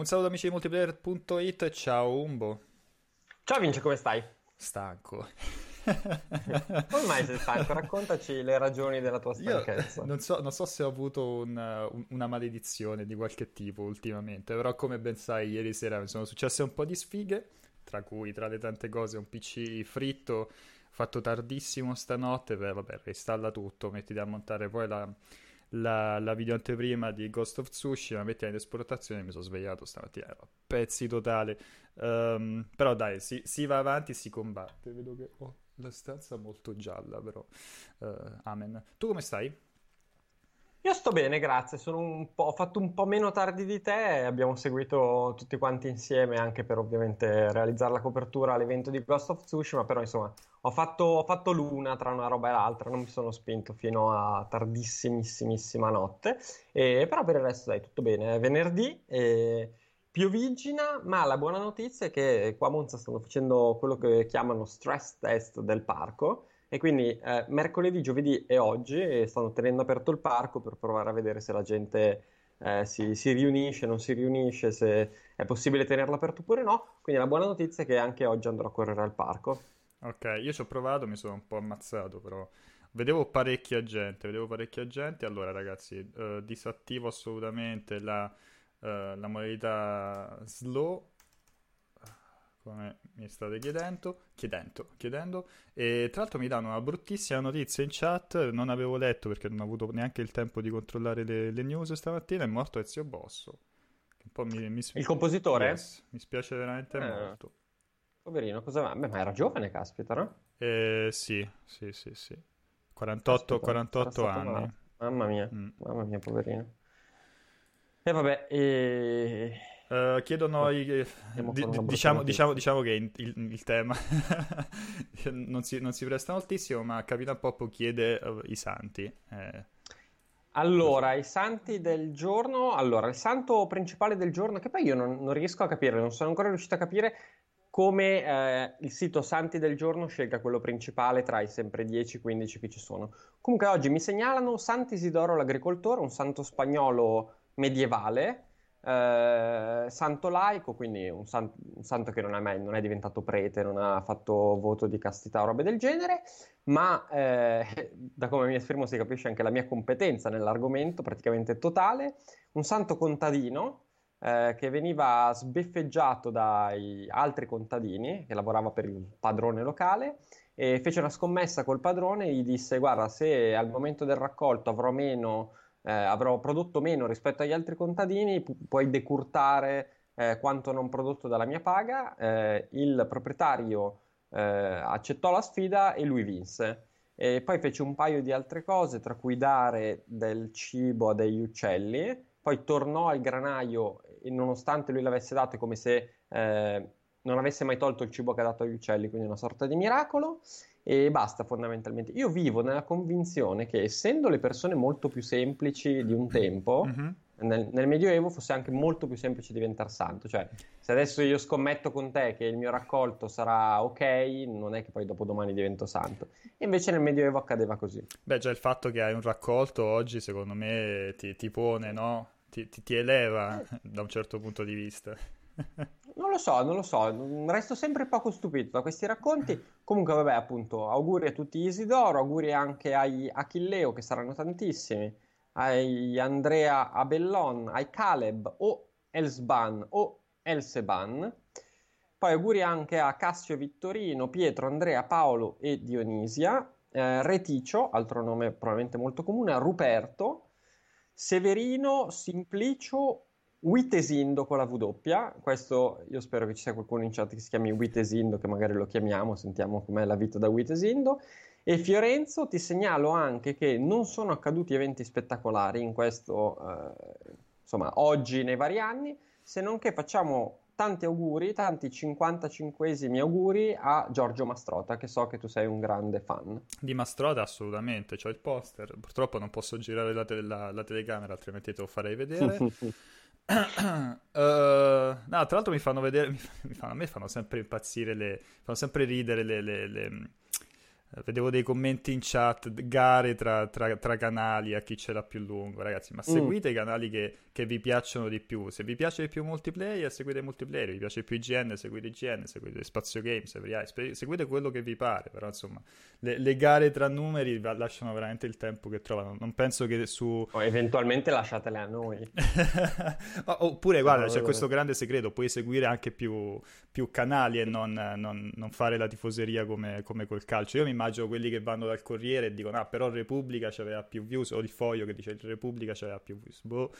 Un saluto amici di multiplayer.it, ciao Umbo. Ciao Vince, come stai? Stanco. Come mai sei stanco? Raccontaci le ragioni della tua stanchezza. Non so, non so, se ho avuto un, un, una maledizione di qualche tipo ultimamente, però come ben sai ieri sera mi sono successe un po' di sfighe, tra cui tra le tante cose un PC fritto, fatto tardissimo stanotte, beh vabbè, installa tutto, mettiti a montare poi la la, la video anteprima di Ghost of Tsushima, metti in esportazione, mi sono svegliato stamattina, ero pezzi totale. Um, però dai, si, si, va avanti, si combatte. Vedo che ho la stanza molto gialla, però. Uh, amen. Tu come stai? Io sto bene, grazie. ho fatto un po' meno tardi di te. Abbiamo seguito tutti quanti insieme anche per ovviamente realizzare la copertura all'evento di Ghost of Tsushima. Però insomma, ho fatto, ho fatto l'una tra una roba e l'altra. Non mi sono spinto fino a tardissimissima notte. E, però per il resto, dai, tutto bene. È venerdì. E piovigina, ma la buona notizia è che qua a Monza stanno facendo quello che chiamano stress test del parco e quindi eh, mercoledì, giovedì e oggi stanno tenendo aperto il parco per provare a vedere se la gente eh, si, si, riunisce, non si riunisce, se è possibile tenerlo aperto oppure no. Quindi la buona notizia è che anche oggi andrò a correre al parco. Ok, io ci ho provato, mi sono un po' ammazzato, però vedevo parecchia gente, vedevo parecchia gente. Allora ragazzi, eh, disattivo assolutamente la, eh, la modalità slow come mi state chiedendo, chiedendo, chiedendo. E tra l'altro mi danno una bruttissima notizia in chat, non avevo letto perché non ho avuto neanche il tempo di controllare le, le news stamattina, è morto Ezio Bosso. Un po' mi, mi, il compositore? Yes, mi spiace veramente eh, molto. Poverino, cosa va? Beh, ma era giovane, caspita, no? Eh, sì, sì, sì, sì. 48, caspita, 48 anni. Male. Mamma mia, mm. mamma mia, poverino. E vabbè, e... Uh, chiedono i, di, diciamo, diciamo, diciamo, che il, il tema non, si, non, si, presta moltissimo, ma Capitan Poppo chiede uh, i santi. Eh. Allora, i santi del giorno. Allora, il santo principale del giorno, che poi io non, non riesco a capire, non sono ancora riuscito a capire come eh, il sito Santi del giorno scelga quello principale tra i sempre 10-15 che ci sono. Comunque oggi mi segnalano Sant'Isidoro l'agricoltore, un santo spagnolo medievale eh, santo laico, quindi un, san- un santo che non è, mai, non è, diventato prete, non ha fatto voto di castità o robe del genere, ma eh, da come mi esprimo si capisce anche la mia competenza nell'argomento, praticamente totale, un santo contadino eh, che veniva sbeffeggiato dai altri contadini, che lavorava per il padrone locale, e fece una scommessa col padrone e gli disse guarda se al momento del raccolto avrò meno eh, avrò prodotto meno rispetto agli altri contadini, pu- puoi decurtare eh, quanto non prodotto dalla mia paga. Eh, il proprietario eh, accettò la sfida e lui vinse. E poi fece un paio di altre cose, tra cui dare del cibo a degli uccelli. Poi tornò al granaio e nonostante lui l'avesse dato, è come se eh, non avesse mai tolto il cibo che ha dato agli uccelli, quindi una sorta di miracolo e basta fondamentalmente. Io vivo nella convinzione che essendo le persone molto più semplici di un tempo, mm-hmm. nel, nel, Medioevo fosse anche molto più semplice diventare santo. Cioè, se adesso io scommetto con te che il mio raccolto sarà ok, non è che poi dopodomani divento santo. E invece nel Medioevo accadeva così. Beh, già il fatto che hai un raccolto oggi, secondo me, ti, ti pone, no? Ti, ti, ti eleva eh. da un certo punto di vista. Non lo so, non lo so, resto sempre poco stupito da questi racconti. Comunque, vabbè, appunto, auguri a tutti Isidoro, auguri anche ai Achilleo, che saranno tantissimi, ai Andrea Abellon, ai Caleb o Elsban o Elseban. Poi auguri anche a Cassio Vittorino, Pietro, Andrea, Paolo e Dionisia, eh, Reticio, altro nome probabilmente molto comune, Ruperto, Severino, Simplicio, Witesindo con la W, questo io spero che ci sia qualcuno in chat che si chiami Witesindo, che magari lo chiamiamo, sentiamo com'è la vita da Witesindo. E Fiorenzo ti segnalo anche che non sono accaduti eventi spettacolari in questo, eh, insomma, oggi nei vari anni, se non che facciamo tanti auguri, tanti 55esimi auguri a Giorgio Mastrota, che so che tu sei un grande fan. Di Mastrota assolutamente, ho il poster, purtroppo non posso girare la, te- la, la telecamera, altrimenti te lo farei vedere. uh, no, tra l'altro mi fanno vedere, mi fanno, a me fanno sempre impazzire, le, fanno sempre ridere le, le, le, vedevo dei commenti in chat, gare tra, tra, tra, canali a chi ce l'ha più lungo, ragazzi. Ma mm. seguite mm. i canali che, che, vi piacciono di più. Se vi piace di più multiplayer, seguite multiplayer. Vi piace più IGN, seguite IGN, seguite Spazio Games, seguite quello che vi pare. Però, insomma, le, le gare tra numeri lasciano veramente il tempo che trovano. Non penso che su. O eventualmente lasciatele a noi. Oppure, guarda, c'è questo grande segreto: puoi seguire anche più, più canali e non, non, non, fare la tifoseria come, come col calcio. Io mi immagino quelli che vanno dal Corriere e dicono: Ah, però Repubblica c'aveva più views, o il foglio che dice Repubblica c'aveva più views. Boh,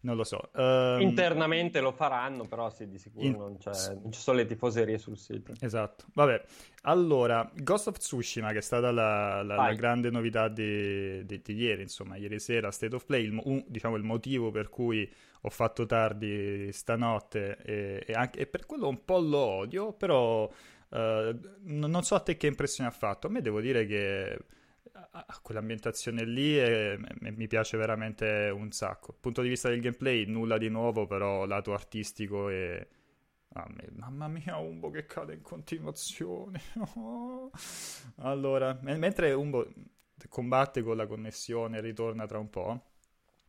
non lo so. Um... Internamente lo faranno, però sì, di sicuro in... non, non, ci sono le tifoserie sul sito. Esatto. Vabbè, allora, Ghost of Tsushima, che è stata la, la, la grande novità di, di, di, ieri, insomma, ieri sera, State of Play, il, un, diciamo il motivo per cui ho fatto tardi stanotte e, e, anche, e per quello un po' lo odio, però Uh, non so a te che impressione ha fatto. A me devo dire che quell'ambientazione lì è, mi piace veramente un sacco. Dal punto di vista del gameplay, nulla di nuovo, però lato artistico e. Ah, mamma mia, Umbo che cade in continuazione. allora, mentre Umbo combatte con la connessione ritorna tra un po',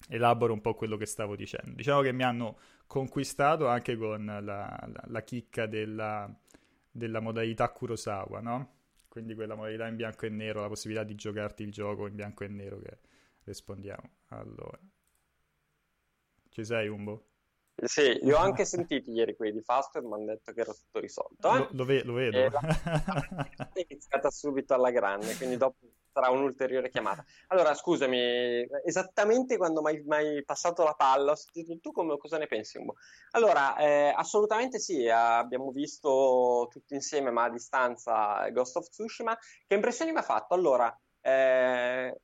elaboro un po' quello che stavo dicendo. Diciamo che mi hanno conquistato anche con la, la, la chicca della della modalità Kurosawa, no? Quindi quella modalità in bianco e nero, la possibilità di giocarti il gioco in bianco e nero che rispondiamo. Allora. Ci sei, Umbo? Sì, io ho anche sentito ieri quelli di Faster, mi hanno detto che era tutto risolto. Eh? Lo, lo, ve- lo vedo. La... è iniziata subito alla grande, quindi dopo sarà un'ulteriore chiamata. Allora, scusami, esattamente quando mi hai passato la palla, tu come, cosa ne pensi? Allora, eh, assolutamente sì, abbiamo visto tutti insieme, ma a distanza, Ghost of Tsushima. Che impressioni mi ha fatto? Allora, eh,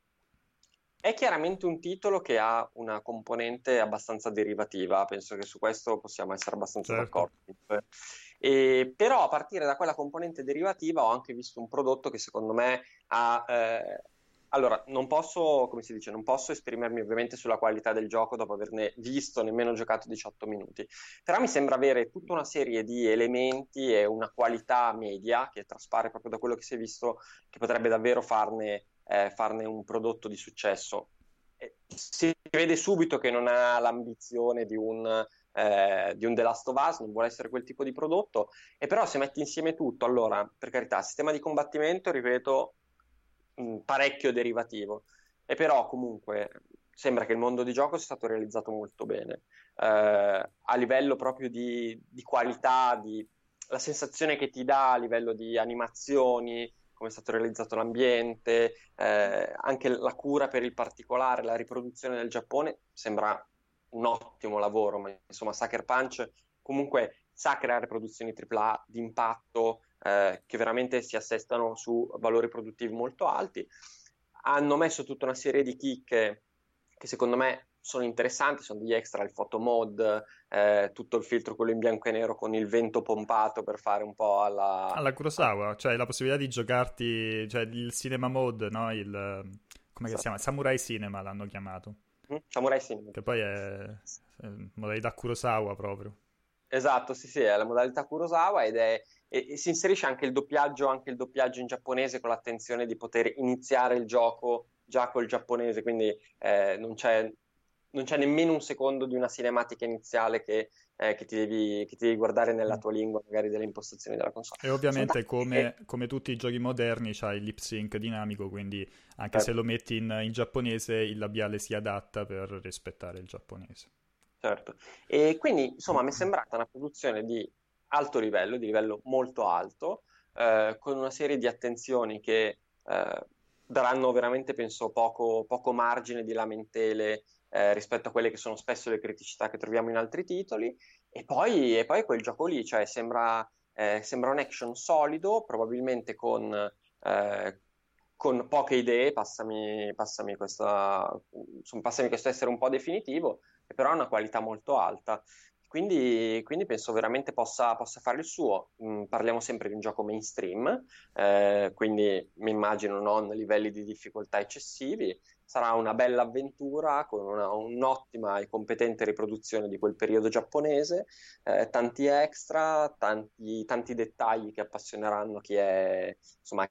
è chiaramente un titolo che ha una componente abbastanza derivativa, penso che su questo possiamo essere abbastanza certo. d'accordo. E, però a partire da quella componente derivativa ho anche visto un prodotto che secondo me ha... Eh, allora, non posso, come si dice, non posso esprimermi ovviamente sulla qualità del gioco dopo averne visto nemmeno giocato 18 minuti, però mi sembra avere tutta una serie di elementi e una qualità media che traspare proprio da quello che si è visto, che potrebbe davvero farne, eh, farne un prodotto di successo. Si vede subito che non ha l'ambizione di un eh, di un The Last of Us, non vuole essere quel tipo di prodotto, e però se metti insieme tutto, allora, per carità, sistema di combattimento, ripeto, mh, mm, parecchio derivativo, e però comunque sembra che il mondo di gioco sia stato realizzato molto bene, eh, a livello proprio di, di qualità, di, la sensazione che ti dà a livello di animazioni, come è stato realizzato l'ambiente, eh, anche la cura per il particolare, la riproduzione del Giappone sembra un ottimo lavoro, ma insomma Sucker Punch comunque sa creare produzioni AAA di impatto eh, che veramente si assestano su valori produttivi molto alti. Hanno messo tutta una serie di chicche che secondo me sono interessanti, sono degli extra, il photo mode, eh, tutto il filtro quello in bianco e nero con il vento pompato per fare un po' alla... Alla Kurosawa, cioè la possibilità di giocarti, cioè il cinema mode, no? Il, come esatto. si chiama? Samurai Cinema l'hanno chiamato. Mm, Samurai Sim. Che poi è, è modalità Kurosawa proprio. Esatto, sì, sì, è la modalità Kurosawa ed è, e, e si inserisce anche il doppiaggio, anche il doppiaggio in giapponese con l'attenzione di poter iniziare il gioco già col giapponese, quindi eh, non, c'è, non, c'è, nemmeno un secondo di una cinematica iniziale che, eh, che, ti devi, che, ti devi, guardare nella mm. tua lingua, magari delle impostazioni della console. E ovviamente come, come, tutti i giochi moderni c'ha il lip sync dinamico, quindi anche certo. se lo metti in, in giapponese il labiale si adatta per rispettare il giapponese. Certo, e quindi insomma mi è sembrata una produzione di alto livello, di livello molto alto, eh, con una serie di attenzioni che eh, daranno veramente, penso, poco, poco margine di lamentele eh, rispetto a quelle che sono spesso le criticità che troviamo in altri titoli. E poi, e poi quel gioco lì, cioè sembra, eh, sembra un action solido, probabilmente con, eh, con poche idee, passami, passami, questa, passami questo essere un po' definitivo, però ha una qualità molto alta. Quindi, quindi penso veramente possa, possa, fare il suo. Mm, parliamo sempre di un gioco mainstream, eh, quindi mi immagino non livelli di difficoltà eccessivi. Sarà una bella avventura con una, un'ottima e competente riproduzione di quel periodo giapponese, eh, tanti extra, tanti, tanti, dettagli che appassioneranno chi è, insomma,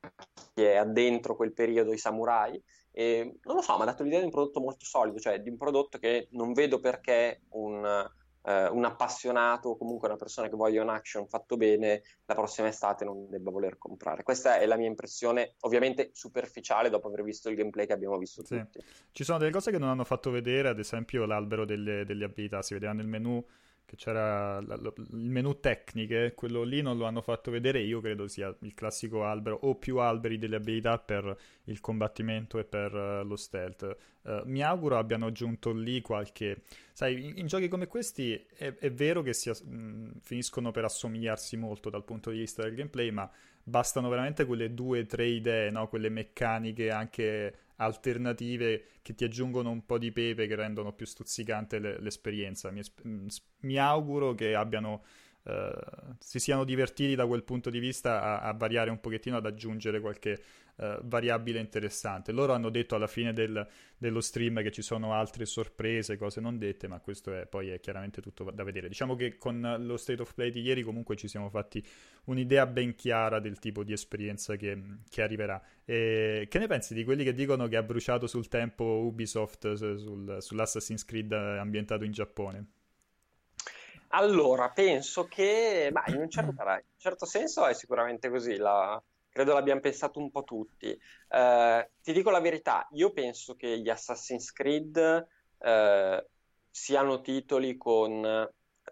chi è addentro quel periodo, i samurai. E non lo so, mi ha dato l'idea di un prodotto molto solido, cioè di un prodotto che non vedo perché un eh, un appassionato o comunque una persona che voglia un action fatto bene la prossima estate non debba voler comprare. Questa è la mia impressione, ovviamente superficiale dopo aver visto il gameplay che abbiamo visto sì. tutti. Ci sono delle cose che non hanno fatto vedere, ad esempio l'albero delle, delle abilità, si vedeva nel menu che c'era il menu tecniche, quello lì non lo hanno fatto vedere, io credo sia il classico albero o più alberi delle abilità per il combattimento e per uh, lo stealth. Uh, mi auguro abbiano aggiunto lì qualche... Sai, in, in giochi come questi è, è vero che sia, mh, finiscono per assomigliarsi molto dal punto di vista del gameplay, ma bastano veramente quelle due o tre idee, no? quelle meccaniche anche alternative che ti aggiungono un po' di pepe che rendono più stuzzicante le, l'esperienza. Mi, mm, mi, auguro che abbiano uh, si siano divertiti da quel punto di vista a, a variare un pochettino, ad aggiungere qualche uh, variabile interessante. Loro hanno detto alla fine del, dello stream che ci sono altre sorprese, cose non dette, ma questo è, poi è chiaramente tutto da vedere. Diciamo che con lo State of Play di ieri comunque ci siamo fatti un'idea ben chiara del tipo di esperienza che, che arriverà. E che ne pensi di quelli che dicono che ha bruciato sul tempo Ubisoft sul, sull'Assassin's Creed ambientato in Giappone? Allora, penso che, beh, in un certo, in un certo senso è sicuramente così, la, credo l'abbiamo pensato un po' tutti. Eh, ti dico la verità, io penso che gli Assassin's Creed eh, siano titoli con,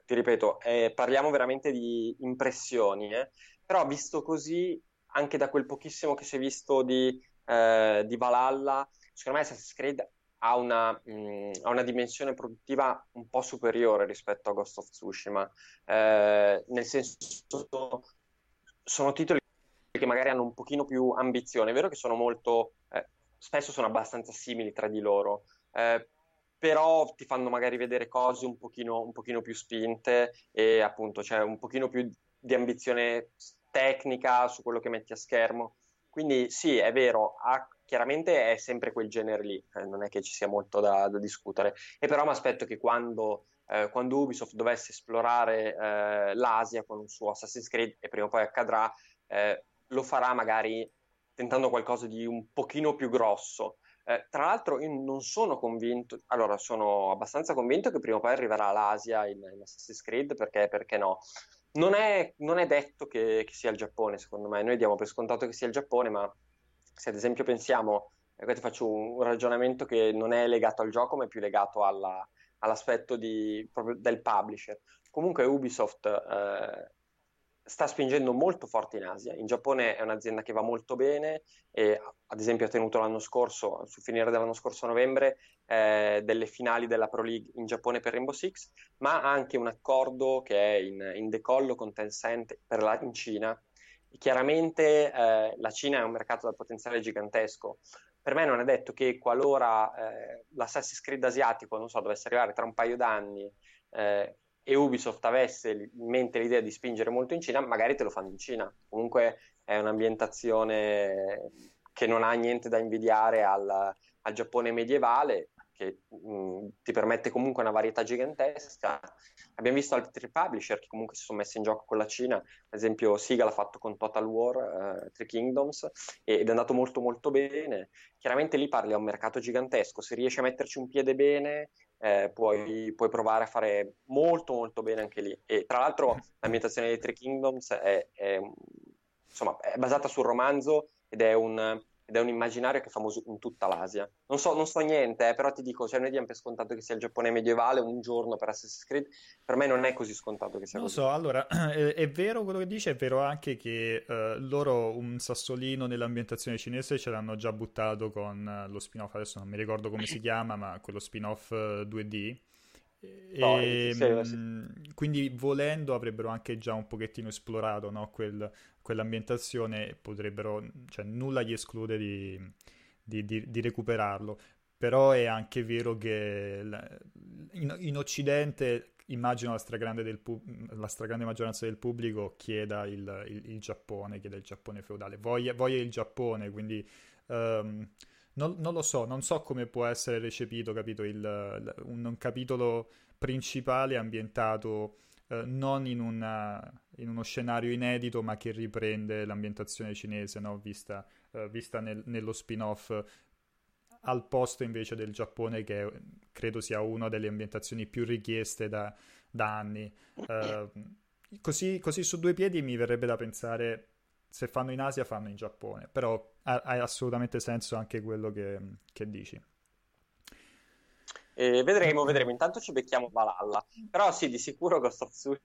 ti ripeto, eh, parliamo veramente di impressioni, eh, però visto così, anche da quel pochissimo che si è visto di, eh, di Valhalla, secondo me Assassin's Creed ha una, mh, mm, ha una, dimensione produttiva un po' superiore rispetto a Ghost of Tsushima, eh, nel senso sono titoli che magari hanno un pochino più ambizione, è vero che sono molto, eh, spesso sono abbastanza simili tra di loro, eh, però ti fanno magari vedere cose un pochino, un pochino più spinte e appunto c'è un pochino più di ambizione tecnica su quello che metti a schermo. Quindi sì, è vero, ha chiaramente è sempre quel genere lì, eh, non è che ci sia molto da, da discutere, e però mi aspetto che quando, eh, quando, Ubisoft dovesse esplorare eh, l'Asia con un suo Assassin's Creed, e prima o poi accadrà, eh, lo farà magari tentando qualcosa di un pochino più grosso. Eh, tra l'altro io non sono convinto, allora sono abbastanza convinto che prima o poi arriverà l'Asia in, in Assassin's Creed, perché, perché no? Non è, non è detto che, che, sia il Giappone, secondo me, noi diamo per scontato che sia il Giappone, ma se ad esempio pensiamo, e ti faccio un, un, ragionamento che non è legato al gioco, ma è più legato alla, all'aspetto di, del publisher. Comunque Ubisoft eh, sta spingendo molto forte in Asia. In Giappone è un'azienda che va molto bene e ad esempio ha tenuto l'anno scorso, sul finire dell'anno scorso novembre, eh, delle finali della Pro League in Giappone per Rainbow Six, ma ha anche un accordo che è in, in decollo con Tencent per la, in Cina Chiaramente eh, la Cina è un mercato dal potenziale gigantesco. Per me non è detto che qualora eh, l'Assassin's Creed asiatico, non so, dovesse arrivare tra un paio d'anni eh, e Ubisoft avesse in mente l'idea di spingere molto in Cina, magari te lo fanno in Cina. Comunque è un'ambientazione che non ha niente da invidiare al, al Giappone medievale, che mh, ti permette comunque una varietà gigantesca. Abbiamo visto altri publisher che comunque si sono messi in gioco con la Cina, ad esempio Siga l'ha fatto con Total War, uh, Three Kingdoms, ed è andato molto molto bene. Chiaramente lì parli a un mercato gigantesco, se riesci a metterci un piede bene eh, puoi, puoi, provare a fare molto molto bene anche lì. E tra l'altro l'ambientazione di Three Kingdoms è, è, insomma, è basata sul romanzo ed è un ed è un immaginario che è famoso in tutta l'Asia. Non so, non so niente, eh, però ti dico, cioè noi diamo per scontato che sia il Giappone medievale un giorno per Assassin's Creed, per me non è così scontato che sia non così. Non so, allora, è, è, vero quello che dice, è vero anche che uh, loro un sassolino nell'ambientazione cinese ce l'hanno già buttato con uh, lo spin-off, adesso non mi ricordo come si chiama, ma quello spin-off uh, 2D. E, no, sì, sì. Quindi volendo avrebbero anche già un pochettino esplorato no? Quel, quell'ambientazione potrebbero, cioè nulla gli esclude di, di, di, di recuperarlo. Però è anche vero che in, in Occidente immagino la stragrande, del la stragrande, maggioranza del pubblico chieda il, il, il, Giappone, chieda il Giappone feudale, voglia, voglia il Giappone, quindi um, non, non, lo so, non so come può essere recepito, capito, il, un, un capitolo principale ambientato eh, non in, una, in, uno scenario inedito, ma che riprende l'ambientazione cinese, no? vista, uh, vista nel, nello spin-off al posto invece del Giappone che credo sia una delle ambientazioni più richieste da, da anni. Uh, così, così, su due piedi mi verrebbe da pensare se fanno in Asia fanno in Giappone, però ha, ha assolutamente senso anche quello che, che dici. Eh, vedremo, vedremo. Intanto ci becchiamo Valhalla. Però sì, di sicuro Ghost of Tsushima.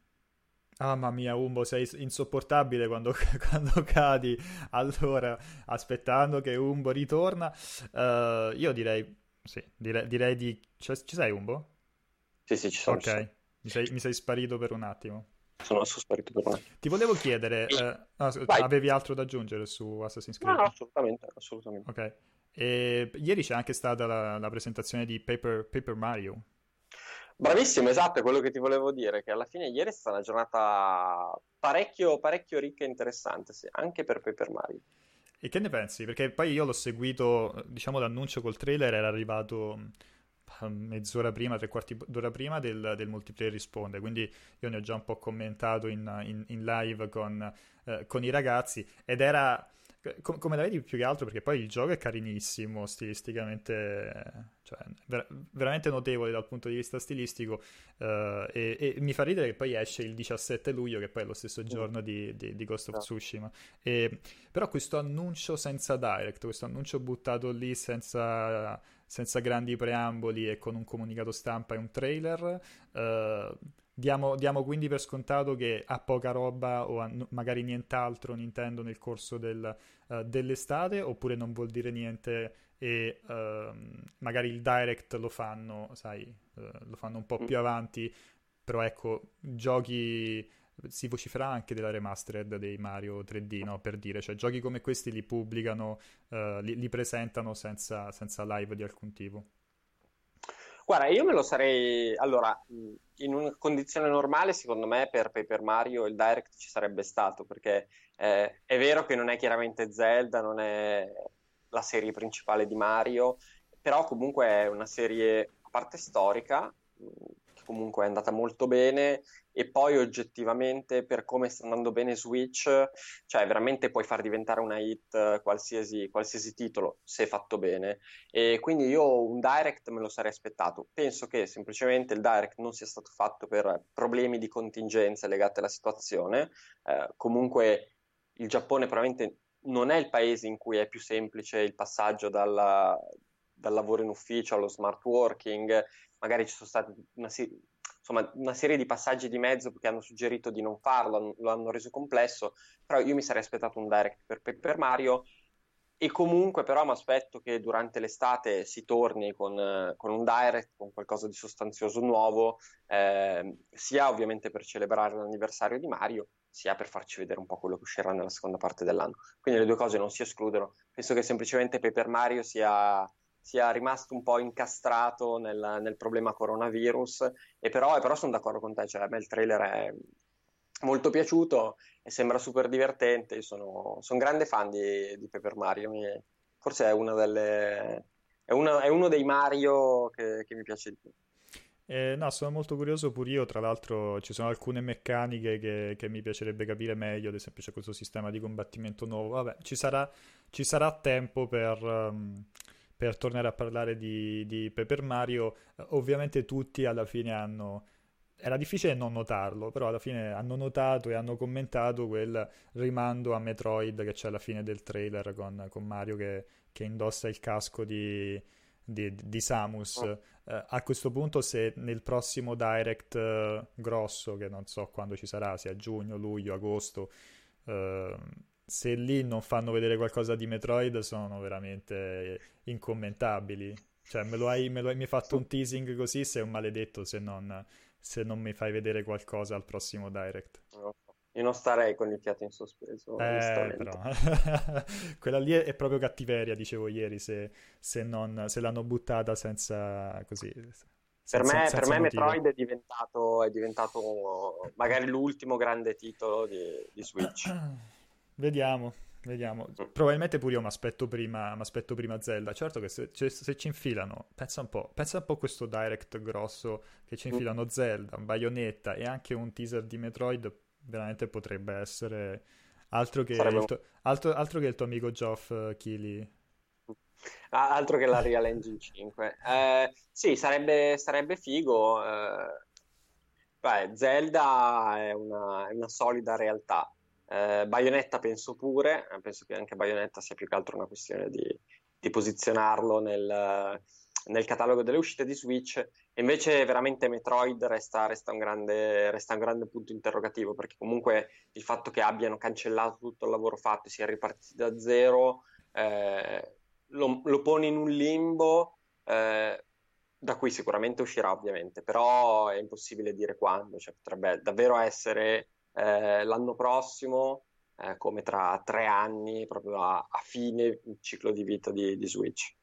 Mamma mia, Umbo, sei insopportabile quando, quando cadi. Allora, aspettando che Umbo ritorna, uh, io direi, sì, direi, direi di... Ci, ci sei, Umbo? Sì, sì, ci sono. Ok, mi sei, mi sei sparito per un attimo. Sono sparito per attimo. Ti volevo chiedere, eh, no, avevi altro da aggiungere su Assassin's Creed? No, assolutamente, assolutamente. Ok. E ieri c'è anche stata la, la presentazione di Paper, Paper, Mario. Bravissimo, esatto, è quello che ti volevo dire, che alla fine ieri è stata una giornata parecchio, parecchio ricca e interessante, sì, anche per Paper Mario. E che ne pensi? Perché poi io l'ho seguito, diciamo l'annuncio col trailer era arrivato mezz'ora prima, tre quarti d'ora prima del, del, multiplayer risponde, quindi io ne ho già un po' commentato in, in, in live con, eh, con, i ragazzi. Ed era com- come la vedi più che altro? Perché poi il gioco è carinissimo stilisticamente cioè ver- veramente notevole dal punto di vista stilistico uh, e-, e, mi fa ridere che poi esce il 17 luglio che poi è lo stesso mm. giorno di, di-, di Ghost of Tsushima. E, però questo annuncio senza direct questo annuncio buttato lì senza, senza grandi preamboli e con un comunicato stampa e un trailer. Uh, Diamo, diamo, quindi per scontato che ha poca roba o ha magari nient'altro Nintendo nel corso del, uh, dell'estate oppure non vuol dire niente e uh, magari il direct lo fanno, sai, uh, lo fanno un po' più avanti, però ecco, giochi si vocifera anche della remastered dei Mario 3D, no? per dire, cioè giochi come questi li pubblicano, uh, li, li, presentano senza, senza live di alcun tipo. Guarda, io me lo sarei. Allora, in una condizione normale, secondo me, per Paper Mario il Direct ci sarebbe stato, perché eh, è vero che non è chiaramente Zelda, non è la serie principale di Mario, però comunque è una serie a parte storica, comunque è andata molto bene e poi oggettivamente per come sta andando bene Switch, cioè veramente puoi far diventare una hit qualsiasi, qualsiasi titolo se fatto bene. E quindi io un direct me lo sarei aspettato. Penso che semplicemente il direct non sia stato fatto per problemi di contingenza legati alla situazione, eh, comunque il Giappone probabilmente non è il paese in cui è più semplice il passaggio dalla, dal lavoro in ufficio allo smart working, magari ci sono stati una, insomma, una serie di passaggi di mezzo che hanno suggerito di non farlo, lo hanno reso complesso, però io mi sarei aspettato un direct per Paper Mario e comunque però mi aspetto che durante l'estate si torni con, con, un direct, con qualcosa di sostanzioso nuovo, eh, sia ovviamente per celebrare l'anniversario di Mario, sia per farci vedere un po' quello che uscirà nella seconda parte dell'anno. Quindi le due cose non si escludono. Penso che semplicemente Paper Mario sia sia rimasto un po' incastrato nel, nel problema coronavirus, e però, e però, sono d'accordo con te, cioè a me il trailer è molto piaciuto e sembra super divertente, io sono, sono grande fan di, di Paper Mario, mi, forse è, delle, è, una, è, uno dei Mario che, che mi piace di più. Eh, no, sono molto curioso pure io. Tra l'altro, ci sono alcune meccaniche che, che, mi piacerebbe capire meglio. Ad esempio, c'è questo sistema di combattimento nuovo. Vabbè, ci sarà, ci sarà tempo per, um, per tornare a parlare di, di Paper Mario, ovviamente tutti alla fine hanno era difficile non notarlo, però alla fine hanno notato e hanno commentato quel rimando a Metroid che c'è alla fine del trailer con, con Mario che, che, indossa il casco di, di, di Samus. Oh. Uh, a questo punto, se nel prossimo direct uh, grosso, che non so quando ci sarà, sia giugno, luglio, agosto, uh, se lì non fanno vedere qualcosa di Metroid sono veramente incommentabili. Cioè, me lo hai, me lo hai, mi hai fatto un teasing così, sei un maledetto se non, se non mi fai vedere qualcosa al prossimo direct. Io non starei con il fiato in sospeso. Eh, però. Quella lì è proprio cattiveria, dicevo ieri, se, se, non, se l'hanno buttata senza così Per me, per me Metroid è diventato, è diventato, magari l'ultimo grande titolo di, di Switch. Vediamo, vediamo. Probabilmente pure io mi aspetto prima, prima Zelda. Certo che se, cioè, se, ci infilano, pensa un po', pensa un po' a questo direct grosso che ci mm. infilano Zelda, un Bayonetta e anche un teaser di Metroid, veramente potrebbe essere altro che, il, tuo, altro, altro che il tuo amico Geoff uh, Keighley Ah, altro che la Real Engine 5. Eh, sì, sarebbe, sarebbe figo. Eh, beh, Zelda è una, è una, solida realtà. Eh, Bayonetta penso pure, eh, penso che anche Bayonetta sia più che altro una questione di, di posizionarlo nel, nel, catalogo delle uscite di Switch. Invece veramente Metroid resta, resta, un grande, resta, un grande, punto interrogativo, perché comunque il fatto che abbiano cancellato tutto il lavoro fatto e sia ripartiti da zero... Eh, lo, lo pone in un limbo eh, da cui sicuramente uscirà ovviamente, però è impossibile dire quando, cioè, potrebbe davvero essere eh, l'anno prossimo, eh, come tra tre anni, proprio a, a fine ciclo di vita di, di Switch.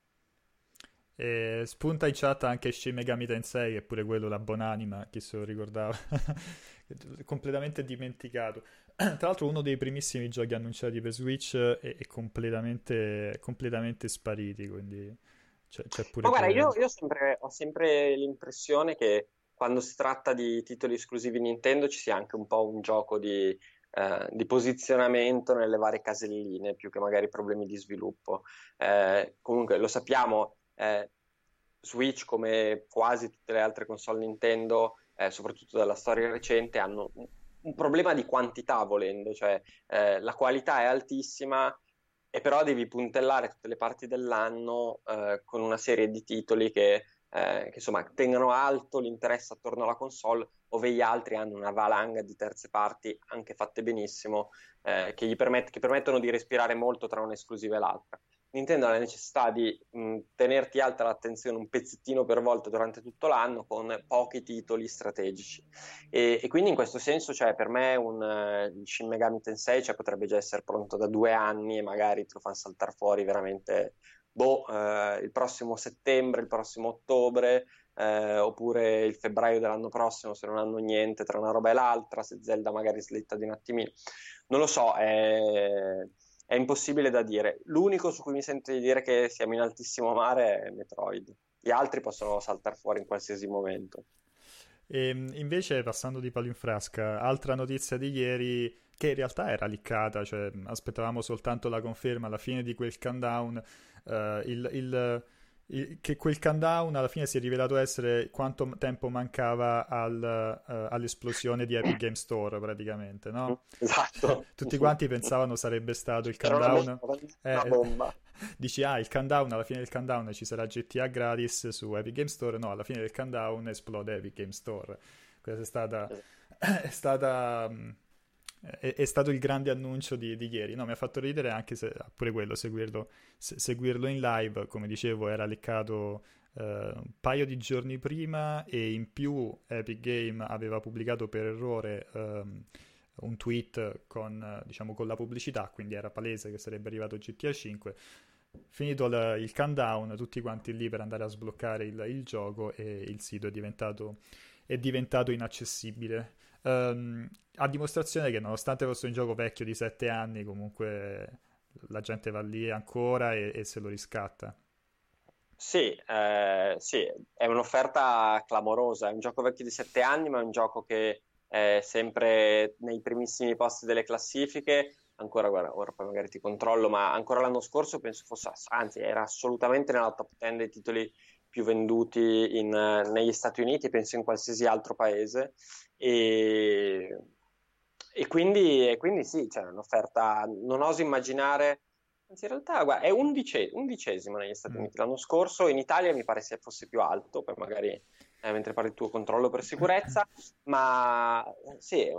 E spunta in chat anche Shin Megami Tensei, eppure quello la buonanima, chi se lo ricordava, completamente dimenticato. Tra l'altro uno dei primissimi giochi annunciati per Switch è, è completamente, completamente, spariti, quindi c'è, c'è pure... Ma guarda, io, io sempre, ho sempre l'impressione che quando si tratta di titoli esclusivi Nintendo ci sia anche un po' un gioco di, eh, di posizionamento nelle varie caselline, più che magari problemi di sviluppo. Eh, comunque lo sappiamo, eh, Switch come quasi tutte le altre console Nintendo, eh, soprattutto della storia recente, hanno un problema di quantità volendo, cioè eh, la qualità è altissima e però devi puntellare tutte le parti dell'anno eh, con una serie di titoli che, eh, che, insomma tengano alto l'interesse attorno alla console, ove gli altri hanno una valanga di terze parti anche fatte benissimo eh, che, permet- che permettono di respirare molto tra un'esclusiva e l'altra. Nintendo ha la necessità di mh, tenerti alta l'attenzione un pezzettino per volta durante tutto l'anno con pochi titoli strategici e, e quindi in questo senso cioè, per me un uh, Shin Megami Tensei cioè, potrebbe già essere pronto da due anni e magari te lo fanno saltare fuori veramente boh, uh, il prossimo settembre, il prossimo ottobre uh, oppure il febbraio dell'anno prossimo se non hanno niente tra una roba e l'altra se Zelda magari slitta di un attimino non lo so, è è impossibile da dire. L'unico su cui mi sento di dire che siamo in altissimo mare è Metroid. Gli altri possono saltare fuori in qualsiasi momento. E ehm, invece, passando di palo in frasca, altra notizia di ieri che in realtà era liccata, cioè aspettavamo soltanto la conferma alla fine di quel countdown. Uh, il, il che quel countdown alla fine si è rivelato essere quanto tempo mancava al, uh, all'esplosione di Epic Game Store praticamente, no? Esatto. Tutti quanti pensavano sarebbe stato il countdown. Una bomba. Dici, ah, il countdown, alla fine del countdown ci sarà GTA gratis su Epic Game Store. No, alla fine del countdown esplode Epic Game Store. Questa è stata... È stata è, è, stato il grande annuncio di, di, ieri. No, mi ha fatto ridere anche se pure quello, seguirlo, se, seguirlo in live, come dicevo, era leccato uh, un paio di giorni prima e in più Epic Game aveva pubblicato per errore um, un tweet con, diciamo, con la pubblicità, quindi era palese che sarebbe arrivato GTA 5. Finito il, il countdown, tutti quanti lì per andare a sbloccare il, il gioco e il sito è diventato, è diventato inaccessibile. Um, a dimostrazione che nonostante fosse un gioco vecchio di 7 anni, comunque la gente va lì ancora e, e se lo riscatta. Sì, eh, sì, è un'offerta clamorosa, è un gioco vecchio di 7 anni, ma è un gioco che è sempre nei primissimi posti delle classifiche. Ancora, guarda, ora poi magari ti controllo, ma ancora l'anno scorso penso fosse, anzi, era assolutamente nella top 10 dei titoli più venduti in, negli Stati Uniti, penso in qualsiasi altro paese. E, e, quindi, e quindi, sì, c'è cioè, un'offerta, non oso immaginare, anzi in realtà guarda, è undice, undicesimo negli Stati mm. Uniti l'anno scorso, in Italia mi pare sia fosse più alto, poi magari eh, mentre parli il tuo controllo per sicurezza, ma sì,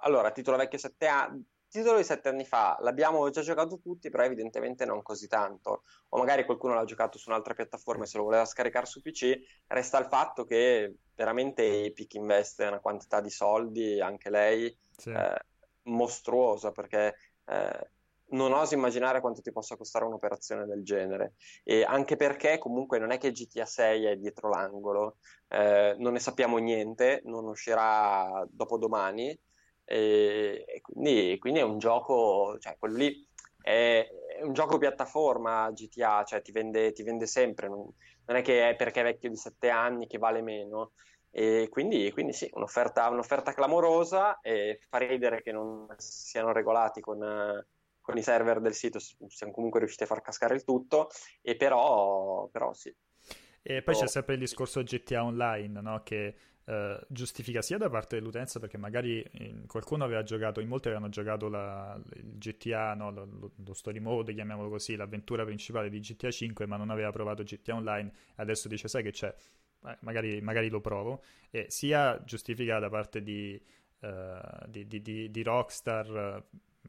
allora titolo vecchio 7 anni titolo di sette anni fa l'abbiamo già giocato tutti, però evidentemente non così tanto. O magari qualcuno l'ha giocato su un'altra piattaforma e se lo voleva scaricare su PC. Resta il fatto che veramente Epic investe una quantità di soldi, anche lei, sì. eh, mostruosa, perché eh, non oso immaginare quanto ti possa costare un'operazione del genere. E anche perché comunque non è che GTA 6 è dietro l'angolo, eh, non ne sappiamo niente, non uscirà dopodomani. E, e quindi, quindi, è un gioco, cioè quello lì è, è, un gioco piattaforma GTA, cioè ti vende, ti vende sempre, non, non, è che è perché è vecchio di 7 anni che vale meno. E quindi, quindi sì, un'offerta, un'offerta clamorosa e fa ridere che non siano regolati con con i server del sito siamo comunque riusciti a far cascare il tutto, e però, però sì. E poi oh. c'è sempre il discorso GTA Online, no? che eh, giustifica sia da parte dell'utenza, perché magari in, qualcuno aveva giocato, in molti avevano giocato la, il GTA, no? lo, lo, lo, story mode, chiamiamolo così, l'avventura principale di GTA 5, ma non aveva provato GTA Online, adesso dice sai che c'è, eh, magari, magari, lo provo, e sia giustifica da parte di, uh, di, di, di Rockstar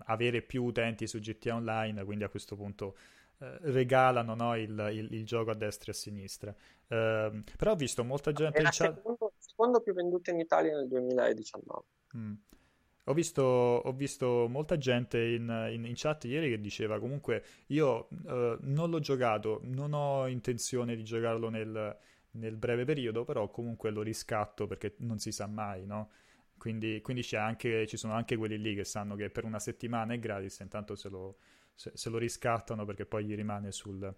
avere più utenti su GTA Online, quindi a questo punto eh, regalano no, il, il, il, gioco a destra e a sinistra. Eh, però ho visto molta gente in chat... Secondo, secondo più venduto in Italia nel 2019. Mm. Ho visto, ho visto, molta gente in, in, in, chat ieri che diceva comunque io uh, non l'ho giocato, non ho intenzione di giocarlo nel, nel, breve periodo, però comunque lo riscatto perché non si sa mai, no? Quindi, quindi anche, ci sono anche quelli lì che sanno che per una settimana è gratis, intanto se lo, se, se lo riscattano perché poi gli rimane sul,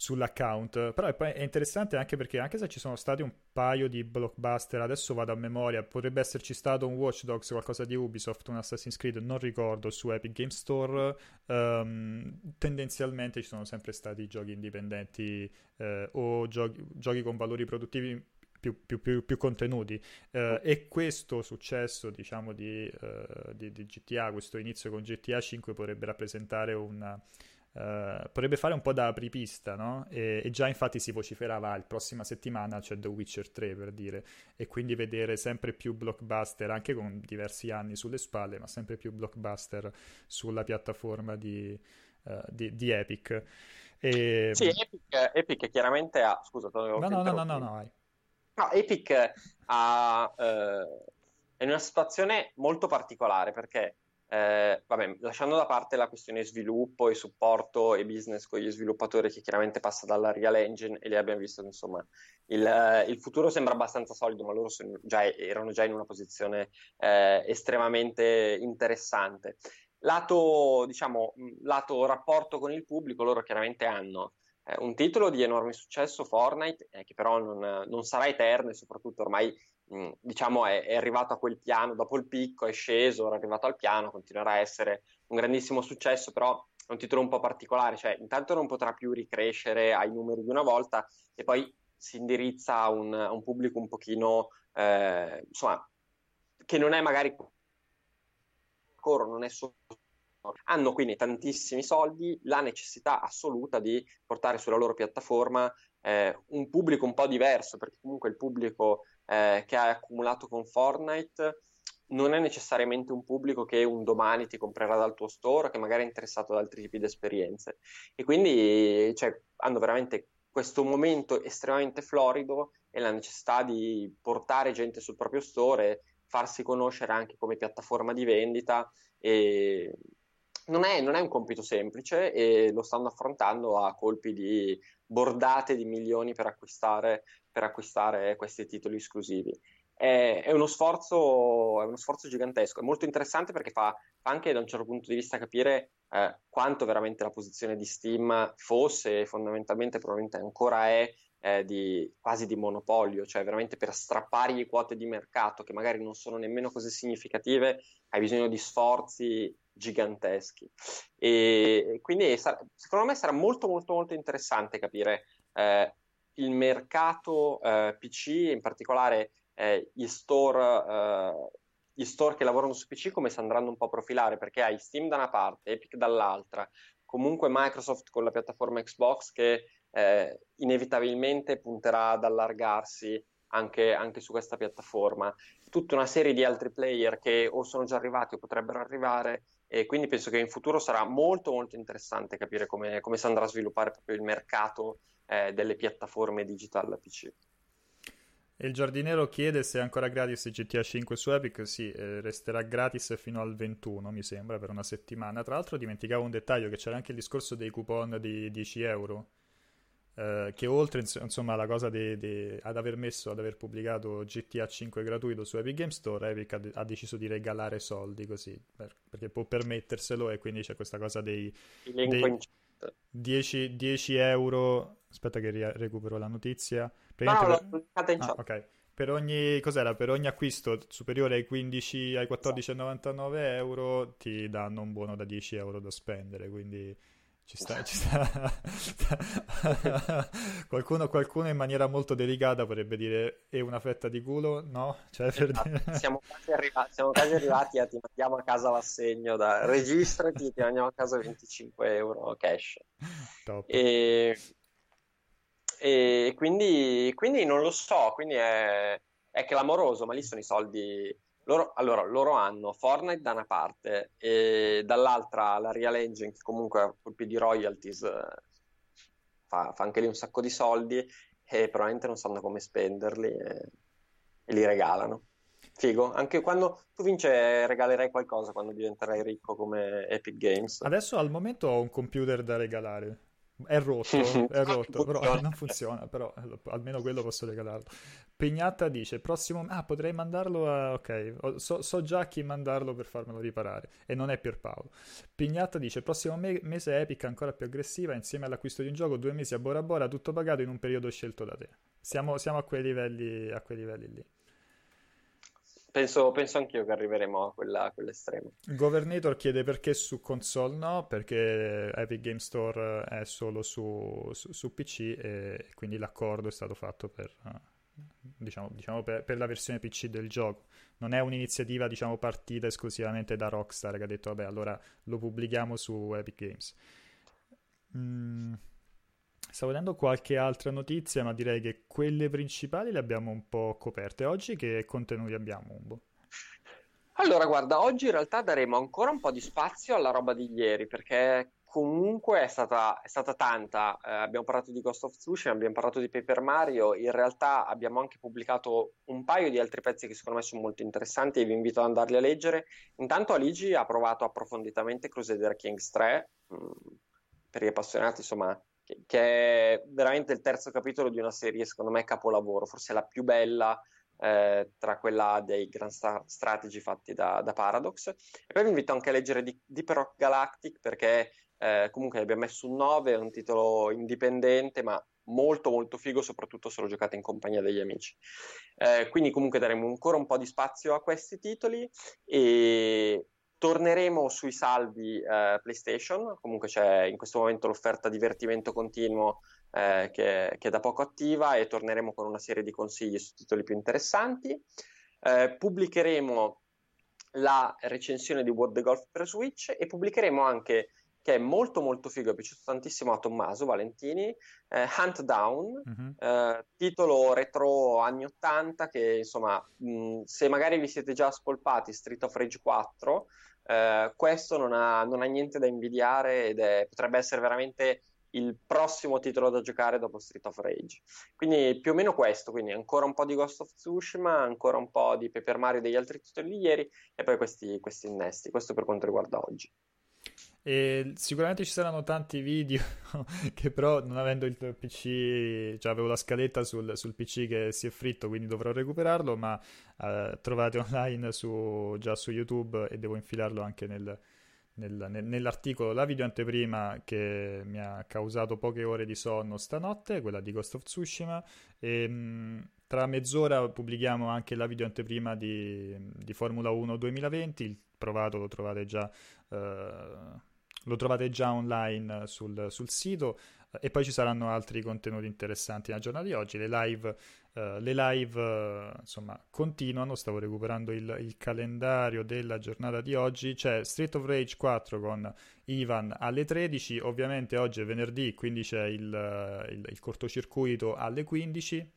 sull'account. Però è, interessante anche perché anche se ci sono stati un paio di blockbuster, adesso vado a memoria, potrebbe esserci stato un Watch Dogs, qualcosa di Ubisoft, un Assassin's Creed, non ricordo, su Epic Game Store, um, tendenzialmente ci sono sempre stati giochi indipendenti eh, o giochi, giochi con valori produttivi più, più, più, più contenuti. Uh, e questo successo, diciamo, di, uh, di, di, GTA, questo inizio con GTA 5 potrebbe rappresentare una... Uh, potrebbe fare un po' da apripista, no? E, e, già infatti si vociferava, la prossima settimana c'è The Witcher 3 per dire, e quindi vedere sempre più blockbuster, anche con diversi anni sulle spalle, ma sempre più blockbuster sulla piattaforma di, di, di Epic. E... Sì, Epic, Epic chiaramente ha... Scusa, no, no, no, no, no, no. No, Epic ha, eh, è in una situazione molto particolare perché, eh, vabbè, lasciando da parte la questione sviluppo e supporto e business con gli sviluppatori che chiaramente passa dalla Real Engine e lì abbiamo visto insomma il, eh, il futuro sembra abbastanza solido ma loro già, erano già in una posizione eh, estremamente interessante. Lato, diciamo, lato rapporto con il pubblico, loro chiaramente hanno eh, un titolo di enorme successo, Fortnite, eh, che però non, non, sarà eterno e soprattutto ormai mh, diciamo è, è, arrivato a quel piano, dopo il picco è sceso, ora è arrivato al piano, continuerà a essere un grandissimo successo, però è un titolo un po' particolare, cioè intanto non potrà più ricrescere ai numeri di una volta e poi si indirizza a un, a un pubblico un pochino, eh, insomma, che non è magari ancora, non è solo hanno quindi tantissimi soldi, la necessità assoluta di portare sulla loro piattaforma eh, un pubblico un po' diverso, perché comunque il pubblico eh, che hai accumulato con Fortnite non è necessariamente un pubblico che un domani ti comprerà dal tuo store, che magari è interessato ad altri tipi di esperienze. E quindi cioè, hanno veramente questo momento estremamente florido e la necessità di portare gente sul proprio store, farsi conoscere anche come piattaforma di vendita e non è, non è, un compito semplice e lo stanno affrontando a colpi di bordate di milioni per acquistare, per acquistare questi titoli esclusivi. È, è, uno sforzo, è, uno sforzo, gigantesco, è molto interessante perché fa, fa, anche da un certo punto di vista capire eh, quanto veramente la posizione di Steam fosse, fondamentalmente probabilmente ancora è, eh, di, quasi di monopolio, cioè veramente per strappargli quote di mercato che magari non sono nemmeno così significative, hai bisogno di sforzi giganteschi. E quindi secondo me sarà molto molto molto interessante capire eh, il mercato eh, PC, in particolare eh, gli store eh, gli store che lavorano su PC come si andranno un po' a profilare perché hai Steam da una parte, Epic dall'altra, comunque Microsoft con la piattaforma Xbox che eh, inevitabilmente punterà ad allargarsi anche, anche, su questa piattaforma. Tutta una serie di altri player che o sono già arrivati o potrebbero arrivare e quindi penso che in futuro sarà molto molto interessante capire come, come si andrà a sviluppare proprio il mercato eh, delle piattaforme digital PC. Il giardiniero chiede se è ancora gratis GTA 5 su Epic. Sì, eh, resterà gratis fino al 21, mi sembra, per una settimana. Tra l'altro dimenticavo un dettaglio, che c'era anche il discorso dei coupon di 10 euro. Eh, che oltre insomma alla cosa di, di, ad aver messo, ad aver pubblicato GTA 5 gratuito su Epic Game Store, Epic ha, ha deciso di regalare soldi così, per, perché può permetterselo e quindi c'è questa cosa dei, dei 10, 10 euro. Aspetta che recupero la notizia No, l'ho ah, ok. Per ogni, cos'era? per ogni acquisto superiore ai 15, ai 14,99 euro ti danno un buono da 10 euro da spendere, quindi ci sta, ci sta. qualcuno, qualcuno, in maniera molto delicata potrebbe dire è una fetta di culo, no? Cioè, per esatto. dire... siamo, quasi arrivati, siamo quasi arrivati a ti mandiamo a casa l'assegno, da... registrati ti mandiamo a casa 25 euro cash. Top. E e quindi, quindi non lo so, quindi è, è, clamoroso, ma lì sono i soldi. Loro, allora, loro hanno Fortnite da una parte e dall'altra la Real Engine, che comunque a colpi di royalties fa, fa, anche lì un sacco di soldi e probabilmente non sanno come spenderli e, e li regalano. Figo, anche quando tu vince regalerai qualcosa quando diventerai ricco come Epic Games. Adesso al momento ho un computer da regalare. È rotto, è rotto, però non funziona, però almeno quello posso regalarlo. Pignatta dice, prossimo... Ah, potrei mandarlo a... Ok, so, so, già chi mandarlo per farmelo riparare, e non è Pierpaolo. Pignatta dice, prossimo me- mese Epic ancora più aggressiva, insieme all'acquisto di un gioco, due mesi a Bora Bora, tutto pagato in un periodo scelto da te. Siamo, siamo a, quei livelli, a quei livelli lì. Penso, penso anch'io che arriveremo a, quella, a quell'estremo. Governator chiede perché su console no, perché Epic Game Store è solo su, su, su PC e quindi l'accordo è stato fatto per, diciamo, diciamo per, per, la versione PC del gioco. Non è un'iniziativa diciamo, partita esclusivamente da Rockstar che ha detto vabbè allora lo pubblichiamo su Epic Games. Mm. Stavo vedendo qualche altra notizia, ma direi che quelle principali le abbiamo un po' coperte. Oggi che contenuti abbiamo, Umbo? Allora, guarda, oggi in realtà daremo ancora un po' di spazio alla roba di ieri, perché comunque è stata, è stata tanta. Eh, abbiamo parlato di Ghost of Tsushima, abbiamo parlato di Paper Mario, in realtà abbiamo anche pubblicato un paio di altri pezzi che secondo me sono molto interessanti e vi invito ad andarli a leggere. Intanto Aligi ha provato approfonditamente Crusader Kings 3, mh, mm, per gli appassionati, insomma, che, è veramente il terzo capitolo di una serie, secondo me, capolavoro, forse la più bella eh, tra quella dei Grand Star Strategy fatti da, da, Paradox. E poi vi invito anche a leggere Deep Rock Galactic perché eh, comunque abbiamo messo un 9, è un titolo indipendente, ma molto molto figo, soprattutto se lo giocate in compagnia degli amici. Eh, quindi comunque daremo ancora un po' di spazio a questi titoli e Torneremo sui saldi eh, PlayStation, comunque c'è in questo momento l'offerta divertimento continuo eh, che, che, è da poco attiva e torneremo con una serie di consigli su titoli più interessanti. Eh, pubblicheremo la recensione di World of Golf per Switch e pubblicheremo anche che è molto molto figo, è piaciuto tantissimo a Tommaso Valentini, eh, Hunt Down, eh, titolo retro anni 80 che insomma mh, se magari vi siete già spolpati Street of Rage 4 eh, questo non ha, non ha, niente da invidiare ed è, potrebbe essere veramente il prossimo titolo da giocare dopo Street of Rage. Quindi più o meno questo, quindi ancora un po' di Ghost of Tsushima, ancora un po' di Paper Mario e degli altri titoli di ieri e poi questi, questi innesti. Questo per quanto riguarda oggi. E sicuramente ci saranno tanti video che però non avendo il PC, cioè avevo la scaletta sul, sul PC che si è fritto, quindi dovrò recuperarlo, ma eh, trovate online su, già su YouTube e devo infilarlo anche nel, nel, nel, nell'articolo. La video anteprima che mi ha causato poche ore di sonno stanotte, quella di Ghost of Tsushima, e mh, tra mezz'ora pubblichiamo anche la video anteprima di, di Formula 1 2020, il provato lo trovate già... Eh, lo trovate già online sul, sul sito e poi ci saranno altri contenuti interessanti nella giornata di oggi. Le live, uh, le live uh, insomma, continuano. Stavo recuperando il, il, calendario della giornata di oggi. C'è Street of Rage 4 con Ivan alle 13. Ovviamente oggi è venerdì, quindi c'è il, il, il cortocircuito alle 15.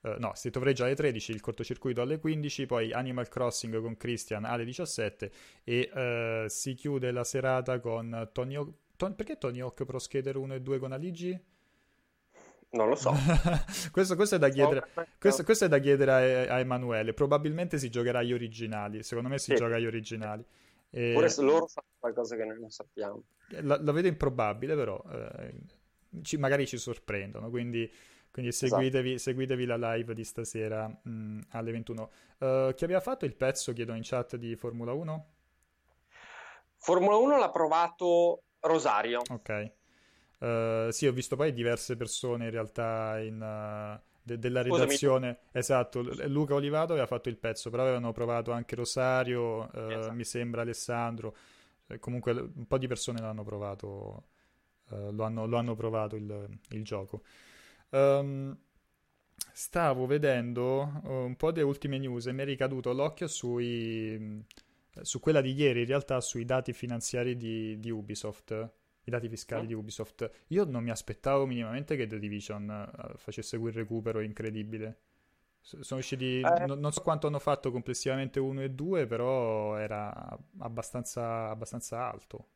Uh, no, Street of Rage alle 13, il cortocircuito alle 15, poi Animal Crossing con Christian alle 17 e uh, si chiude la serata con Tony Hawk. Ton- perché Tony Hawk Pro Skater 1 e 2 con Aligi? Non lo so. questo, questo, è chiedere, questo, questo, è da chiedere, a, a, Emanuele. Probabilmente si giocherà agli originali. Secondo me si sì. gioca agli originali. E... Pure se loro fanno qualcosa che noi non sappiamo. La, la vedo improbabile, però eh, ci, magari ci sorprendono. Quindi, quindi seguitevi, esatto. seguitevi, la live di stasera mh, mm, alle 21. Uh, eh, chi aveva fatto il pezzo, chiedo in chat, di Formula 1? Formula 1 l'ha provato Rosario. Ok. Uh, sì, ho visto poi diverse persone in realtà in, uh, de- della redazione. Scusami. Esatto, Luca Olivato aveva fatto il pezzo, però avevano provato anche Rosario, uh, esatto. mi sembra Alessandro. comunque un po' di persone l'hanno provato, lo hanno, lo, hanno, provato il, il gioco. Um, stavo vedendo un po' delle ultime news e mi è ricaduto l'occhio sui, su quella di ieri, in realtà sui dati finanziari di, di Ubisoft i dati fiscali di Ubisoft. Io non mi aspettavo minimamente che The Division uh, facesse quel recupero incredibile. Sono usciti, eh. n- non so quanto hanno fatto complessivamente 1 e 2, però era abbastanza, abbastanza alto.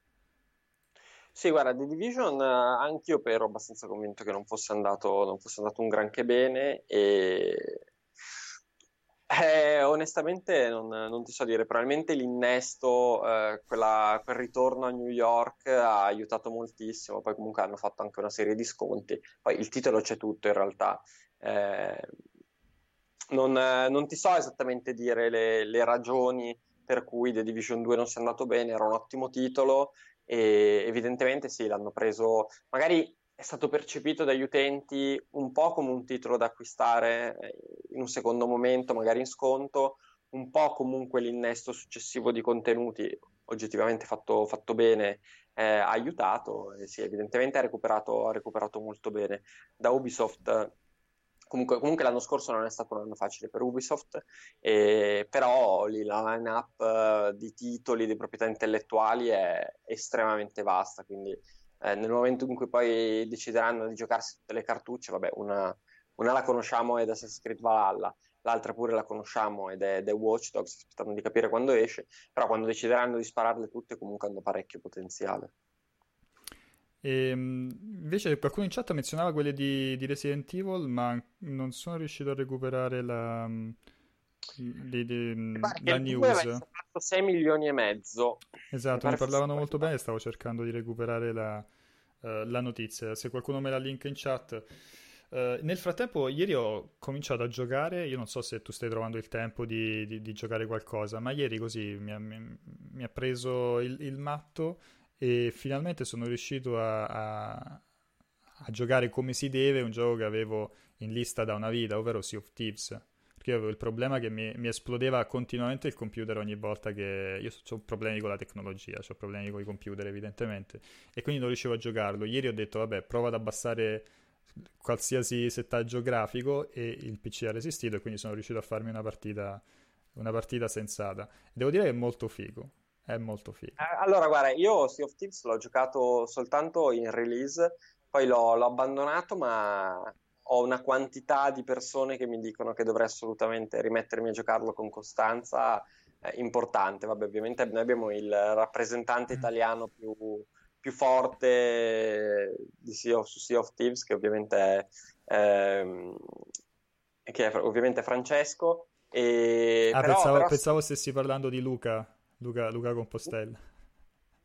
Sì, guarda, The Division uh, anch'io ero abbastanza convinto che non fosse andato, non fosse andato un granché bene e eh, onestamente non, non, ti so dire, probabilmente l'innesto, eh, quella, quel ritorno a New York ha aiutato moltissimo, poi comunque hanno fatto anche una serie di sconti, poi il titolo c'è tutto in realtà. Eh, non, non, ti so esattamente dire le, le, ragioni per cui The Division 2 non sia andato bene, era un ottimo titolo e evidentemente sì, l'hanno preso, magari è stato percepito dagli utenti un po' come un titolo da acquistare eh, in un secondo momento, magari in sconto, un po' comunque l'innesto successivo di contenuti oggettivamente fatto, fatto bene eh, ha aiutato e sì, evidentemente ha recuperato, ha recuperato molto bene. Da Ubisoft Comunque, comunque, l'anno scorso non è stato un anno facile per Ubisoft, eh, però lì la line-up uh, di titoli, di proprietà intellettuali è estremamente vasta, quindi eh, nel momento in cui poi decideranno di giocarsi tutte le cartucce, vabbè, una, una la conosciamo ed è Assassin's Creed Valhalla, l'altra pure la conosciamo ed è The Watch Dogs, aspettando di capire quando esce, però quando decideranno di spararle tutte comunque hanno parecchio potenziale. E, ehm, invece qualcuno in chat menzionava quelle di, di, Resident Evil, ma non sono riuscito a recuperare la, di, di, la news. 6 milioni e mezzo. Esatto, ne parlavano molto bene, stavo cercando di recuperare la, uh, la notizia. Se qualcuno me la link in chat. Uh, nel frattempo, ieri ho cominciato a giocare. Io non so se tu stai trovando il tempo di, di, di giocare qualcosa, ma ieri così mi ha, mi, mi ha preso il, il, matto e finalmente sono riuscito a, a, a giocare come si deve un gioco che avevo in lista da una vita, ovvero Sea of Thieves perché avevo il problema che mi, mi, esplodeva continuamente il computer ogni volta che io ho problemi con la tecnologia, ho problemi con i computer evidentemente e quindi non riuscivo a giocarlo. Ieri ho detto vabbè prova ad abbassare qualsiasi settaggio grafico e il PC ha resistito e quindi sono riuscito a farmi una partita, una partita sensata. Devo dire che è molto figo, è molto figo. Eh, allora guarda, io Sea of Thieves l'ho giocato soltanto in release, poi l'ho, l'ho abbandonato ma ho una quantità di persone che mi dicono che dovrei assolutamente rimettermi a giocarlo con costanza eh, importante. Vabbè, ovviamente noi abbiamo il rappresentante mm. italiano più, più forte di sea of, su Sea of Thieves, che ovviamente è, ehm, che è ovviamente Francesco. E... Ah, però, pensavo, però... pensavo stessi parlando di Luca, Luca, Luca Compostella.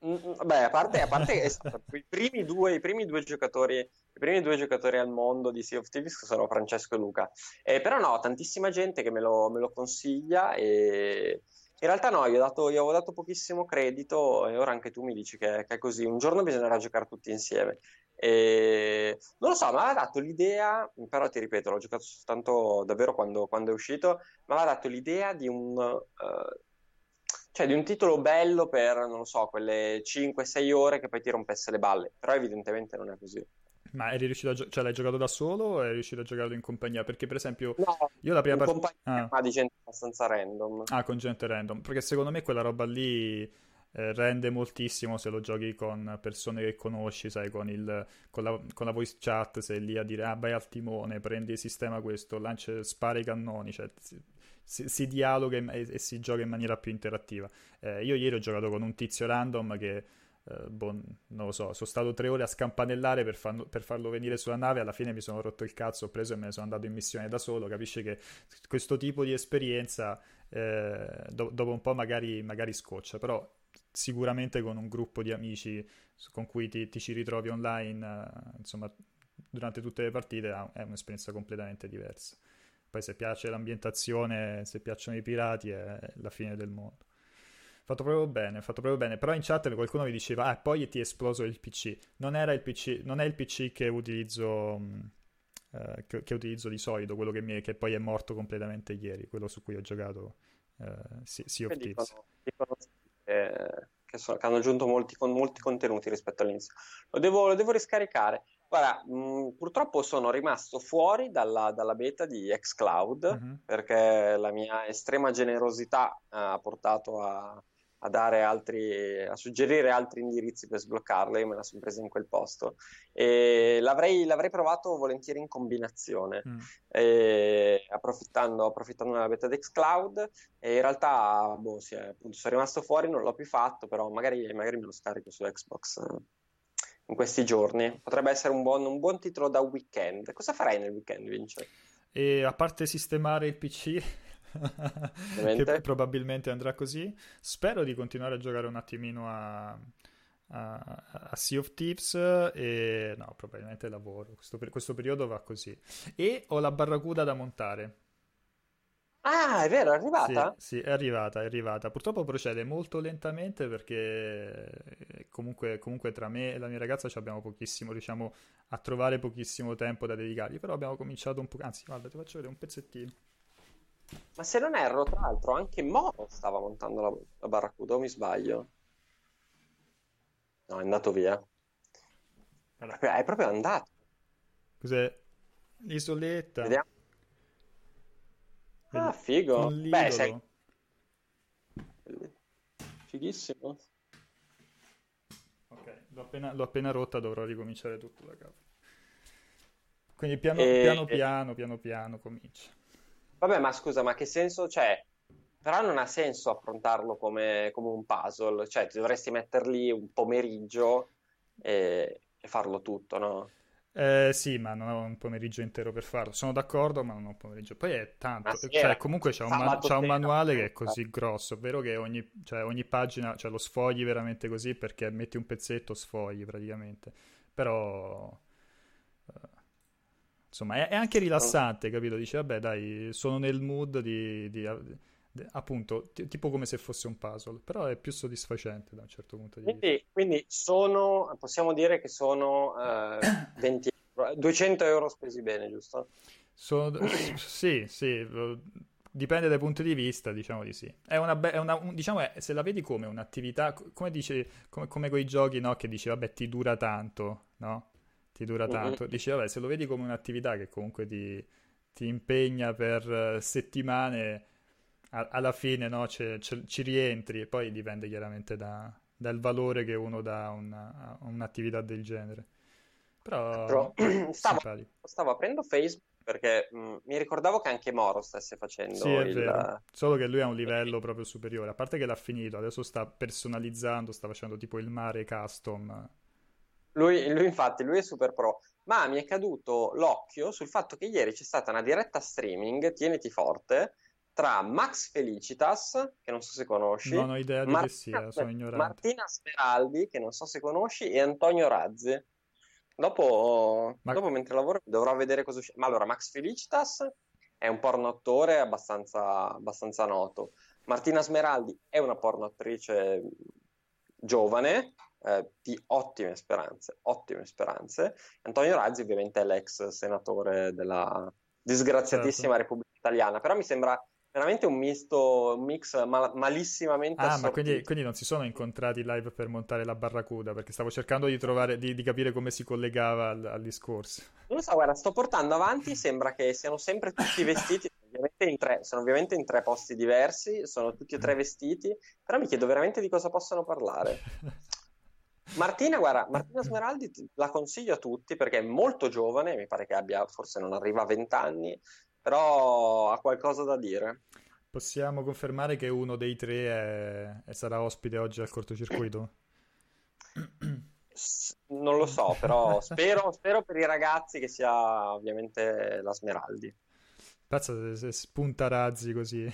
Mm, mm, beh, a parte, a parte esatto, i, primi due, i primi due giocatori i primi due giocatori al mondo di Sea of Thieves sono Francesco e Luca. Eh, però no, tantissima gente che me lo, me lo consiglia e in realtà no, io, dato, io, avevo dato pochissimo credito e ora anche tu mi dici che, che è così. Un giorno bisognerà giocare tutti insieme. E... Non lo so, mi aveva dato l'idea, però ti ripeto, l'ho giocato soltanto davvero quando, quando è uscito, mi aveva dato l'idea di un... Uh, cioè di un titolo bello per, non lo so, quelle 5-6 ore che poi ti rompesse le balle, però evidentemente non è così. Ma eri riuscito a gio- cioè l'hai giocato da solo o eri riuscito a giocarlo in compagnia? Perché per esempio no, io la prima parte... Ah. di gente abbastanza random. Ah, con gente random. Perché secondo me quella roba lì eh, rende moltissimo se lo giochi con persone che conosci, sai, con, il, con, la, con la voice chat, sei lì a dire ah vai al timone, prendi il sistema questo, lancia, spara i cannoni, cioè si, si dialoga e, e, si gioca in maniera più interattiva. Eh, io ieri ho giocato con un tizio random che eh, boh, non lo so, sono stato tre ore a scampanellare per, farlo, per farlo venire sulla nave, alla fine mi sono rotto il cazzo, ho preso e me ne sono andato in missione da solo, capisci che questo tipo di esperienza eh, do- dopo un po' magari, magari scoccia, però sicuramente con un gruppo di amici con cui ti, ti ci ritrovi online, insomma, durante tutte le partite è un'esperienza completamente diversa. Poi se piace l'ambientazione, se piacciono i pirati, è la fine del mondo. Fatto proprio bene, fatto proprio bene. Però in chat qualcuno mi diceva, ah, poi ti è esploso il PC. Non, era il PC, non è il PC che utilizzo, eh, che, che, utilizzo di solito, quello che, mi, che, poi è morto completamente ieri, quello su cui ho giocato eh, Sea of Thieves. Eh, che, so, che, hanno aggiunto molti, con molti contenuti rispetto all'inizio. Lo devo, lo devo riscaricare. Guarda, mh, mm, purtroppo sono rimasto fuori dalla, dalla beta di xCloud mm-hmm. perché la mia estrema generosità ha portato a, a, dare altri, a suggerire altri indirizzi per sbloccarle, io me la sono presa in quel posto e l'avrei, l'avrei provato volentieri in combinazione, mm. approfittando, approfittando della beta di xCloud e in realtà boh, sì, appunto, sono rimasto fuori, non l'ho più fatto, però magari, magari me lo scarico su Xbox in questi giorni. Potrebbe essere un buon, un buon titolo da weekend. Cosa farai nel weekend, Vince? E a parte sistemare il PC, che probabilmente andrà così. Spero di continuare a giocare un attimino a, a, a Sea of Thieves e no, probabilmente lavoro. Questo, questo periodo va così. E ho la barracuda da montare. Ah, è vero, è arrivata? Sì, sì, è arrivata, è arrivata. Purtroppo procede molto lentamente perché comunque, comunque tra me e la mia ragazza abbiamo pochissimo, riusciamo a trovare pochissimo tempo da dedicargli, però abbiamo cominciato un po'... Anzi, guarda, ti faccio vedere un pezzettino. Ma se non erro, tra l'altro, anche Moro stava montando la, la Barracuda, o mi sbaglio? No, è andato via. È proprio andato. Cos'è? L'isoletta. Vediamo. Ah, figo. Beh, sei... Fighissimo. Ok, l'ho appena, l'ho appena rotta, dovrò ricominciare tutto da capo. Quindi piano e... piano, piano, piano, piano comincia. Vabbè, ma scusa, ma che senso c'è? Però non ha senso affrontarlo come, come un puzzle, cioè ti dovresti metterli un pomeriggio e, e farlo tutto, no? Eh, sì, ma non ho un pomeriggio intero per farlo. Sono d'accordo, ma non ho un pomeriggio. Poi è tanto. Cioè, comunque c'è un, man- c'è un, manuale che è così grosso. È vero che ogni, cioè, ogni pagina cioè, lo sfogli veramente così perché metti un pezzetto, sfogli praticamente. Però. Uh, insomma, è, è, anche rilassante, capito? Dici, vabbè, dai, sono nel mood di, di appunto, t- tipo come se fosse un puzzle, però è più soddisfacente da un certo punto di quindi, vista. Quindi sono, possiamo dire che sono uh, 20 euro, 200 euro spesi bene, giusto? Sono, sì, sì, dipende dai punti di vista, diciamo di sì. È una, be- è una un, diciamo, è, se la vedi come un'attività, come dici, come, come quei giochi, no? Che dici, vabbè, ti dura tanto, no? Ti dura tanto. Mm-hmm. Dici, vabbè, se lo vedi come un'attività che comunque ti, ti impegna per uh, alla fine no, c'è, c'è, ci rientri e poi dipende chiaramente da, dal valore che uno dà a, una, a un'attività del genere. Però, Però stavo, stavo, aprendo Facebook perché mh, mi ricordavo che anche Moro stesse facendo sì, è il... vero. Solo che lui ha un livello proprio superiore. A parte che l'ha finito, adesso sta personalizzando, sta facendo tipo il mare custom. Lui, lui infatti, lui è super pro. Ma mi è caduto l'occhio sul fatto che ieri c'è stata una diretta streaming, tieniti forte, tra Max Felicitas, che non so se conosci, non ho idea di Martina, sia, sono ignorante. Martina Smeraldi, che non so se conosci, e Antonio Razzi. Dopo, Ma... dopo mentre lavoro, dovrò vedere cosa uscirà. Ma allora, Max Felicitas è un porno attore abbastanza, abbastanza noto. Martina Smeraldi è una porno attrice giovane, eh, di ottime speranze, ottime speranze. Antonio Razzi ovviamente è l'ex senatore della disgraziatissima certo. Repubblica Italiana, però mi sembra veramente un misto, un mix mal- malissimamente Ah, ma quindi, quindi, non si sono incontrati live per montare la barracuda, perché stavo cercando di trovare, di, di capire come si collegava al, al, discorso. Non lo so, guarda, sto portando avanti, sembra che siano sempre tutti vestiti, ovviamente in tre, sono ovviamente in tre posti diversi, sono tutti e tre vestiti, però mi chiedo veramente di cosa possano parlare. Martina, guarda, Martina Smeraldi la consiglio a tutti perché è molto giovane, mi pare che abbia, forse non arriva a 20 anni, però ha qualcosa da dire. Possiamo confermare che uno dei tre è... sarà ospite oggi al cortocircuito? non lo so, però spero, spero, per i ragazzi che sia ovviamente la Smeraldi. Pazza se, se spunta razzi così.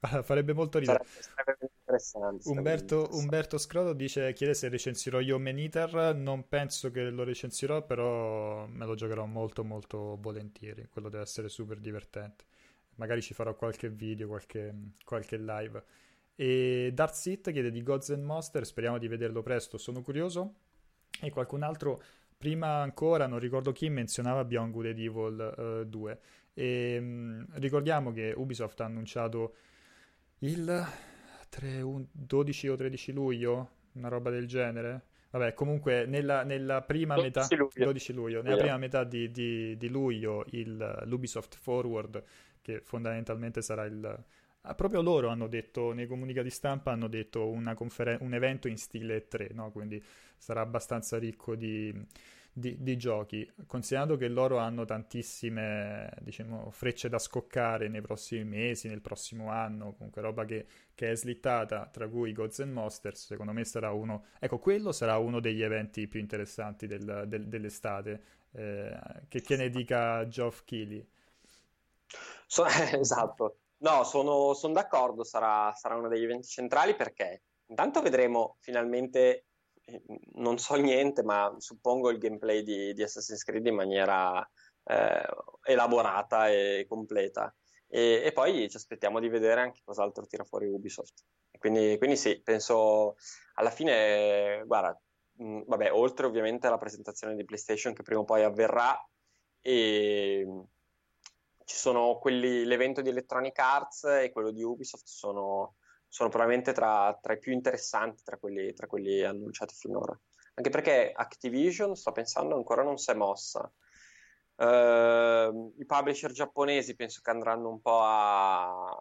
Farebbe molto ridere. Sarebbe, interessante. Umberto. Umberto Scroto dice, chiede se recensirò io Maniter. Non penso che lo recensirò, però me lo giocherò molto molto volentieri. Quello deve essere super divertente. Magari ci farò qualche video, qualche, qualche live. E Dark Seat chiede di Gods and Monster, speriamo di vederlo presto, sono curioso. E qualcun altro, prima ancora, non ricordo chi, menzionava Beyond Good and Evil uh, 2. E, um, ricordiamo che Ubisoft ha annunciato il 3, 12 o 13 luglio, una roba del genere. Vabbè, comunque nella, nella prima 12 metà, luglio. 12 luglio, nella prima metà di, di, di luglio il, l'Ubisoft Forward, che fondamentalmente sarà il... Ah, proprio loro hanno detto, nei comunicati stampa hanno detto conferen- un evento in stile 3, no? quindi sarà abbastanza ricco di, di, di, giochi, considerando che loro hanno tantissime diciamo, frecce da scoccare nei prossimi mesi, nel prossimo anno, comunque roba che, che è slittata, tra cui Gods and Monsters, secondo me sarà uno, ecco quello sarà uno degli eventi più interessanti del, del, dell'estate, eh, che, che ne dica Geoff Keighley. So, esatto, no, sono, sono d'accordo, sarà, sarà uno degli eventi centrali perché intanto vedremo finalmente non so niente, ma suppongo il gameplay di, di Assassin's Creed in maniera eh, elaborata e completa. E, e, poi ci aspettiamo di vedere anche cos'altro tira fuori Ubisoft. Quindi, quindi sì, penso alla fine, guarda, mh, vabbè, oltre ovviamente alla presentazione di PlayStation che prima o poi avverrà, e ci sono quelli, l'evento di Electronic Arts e quello di Ubisoft sono sono probabilmente tra, tra i più interessanti tra quelli, tra quelli, annunciati finora. Anche perché Activision, sto pensando, ancora non si è mossa. Uh, I publisher giapponesi penso che andranno un po' a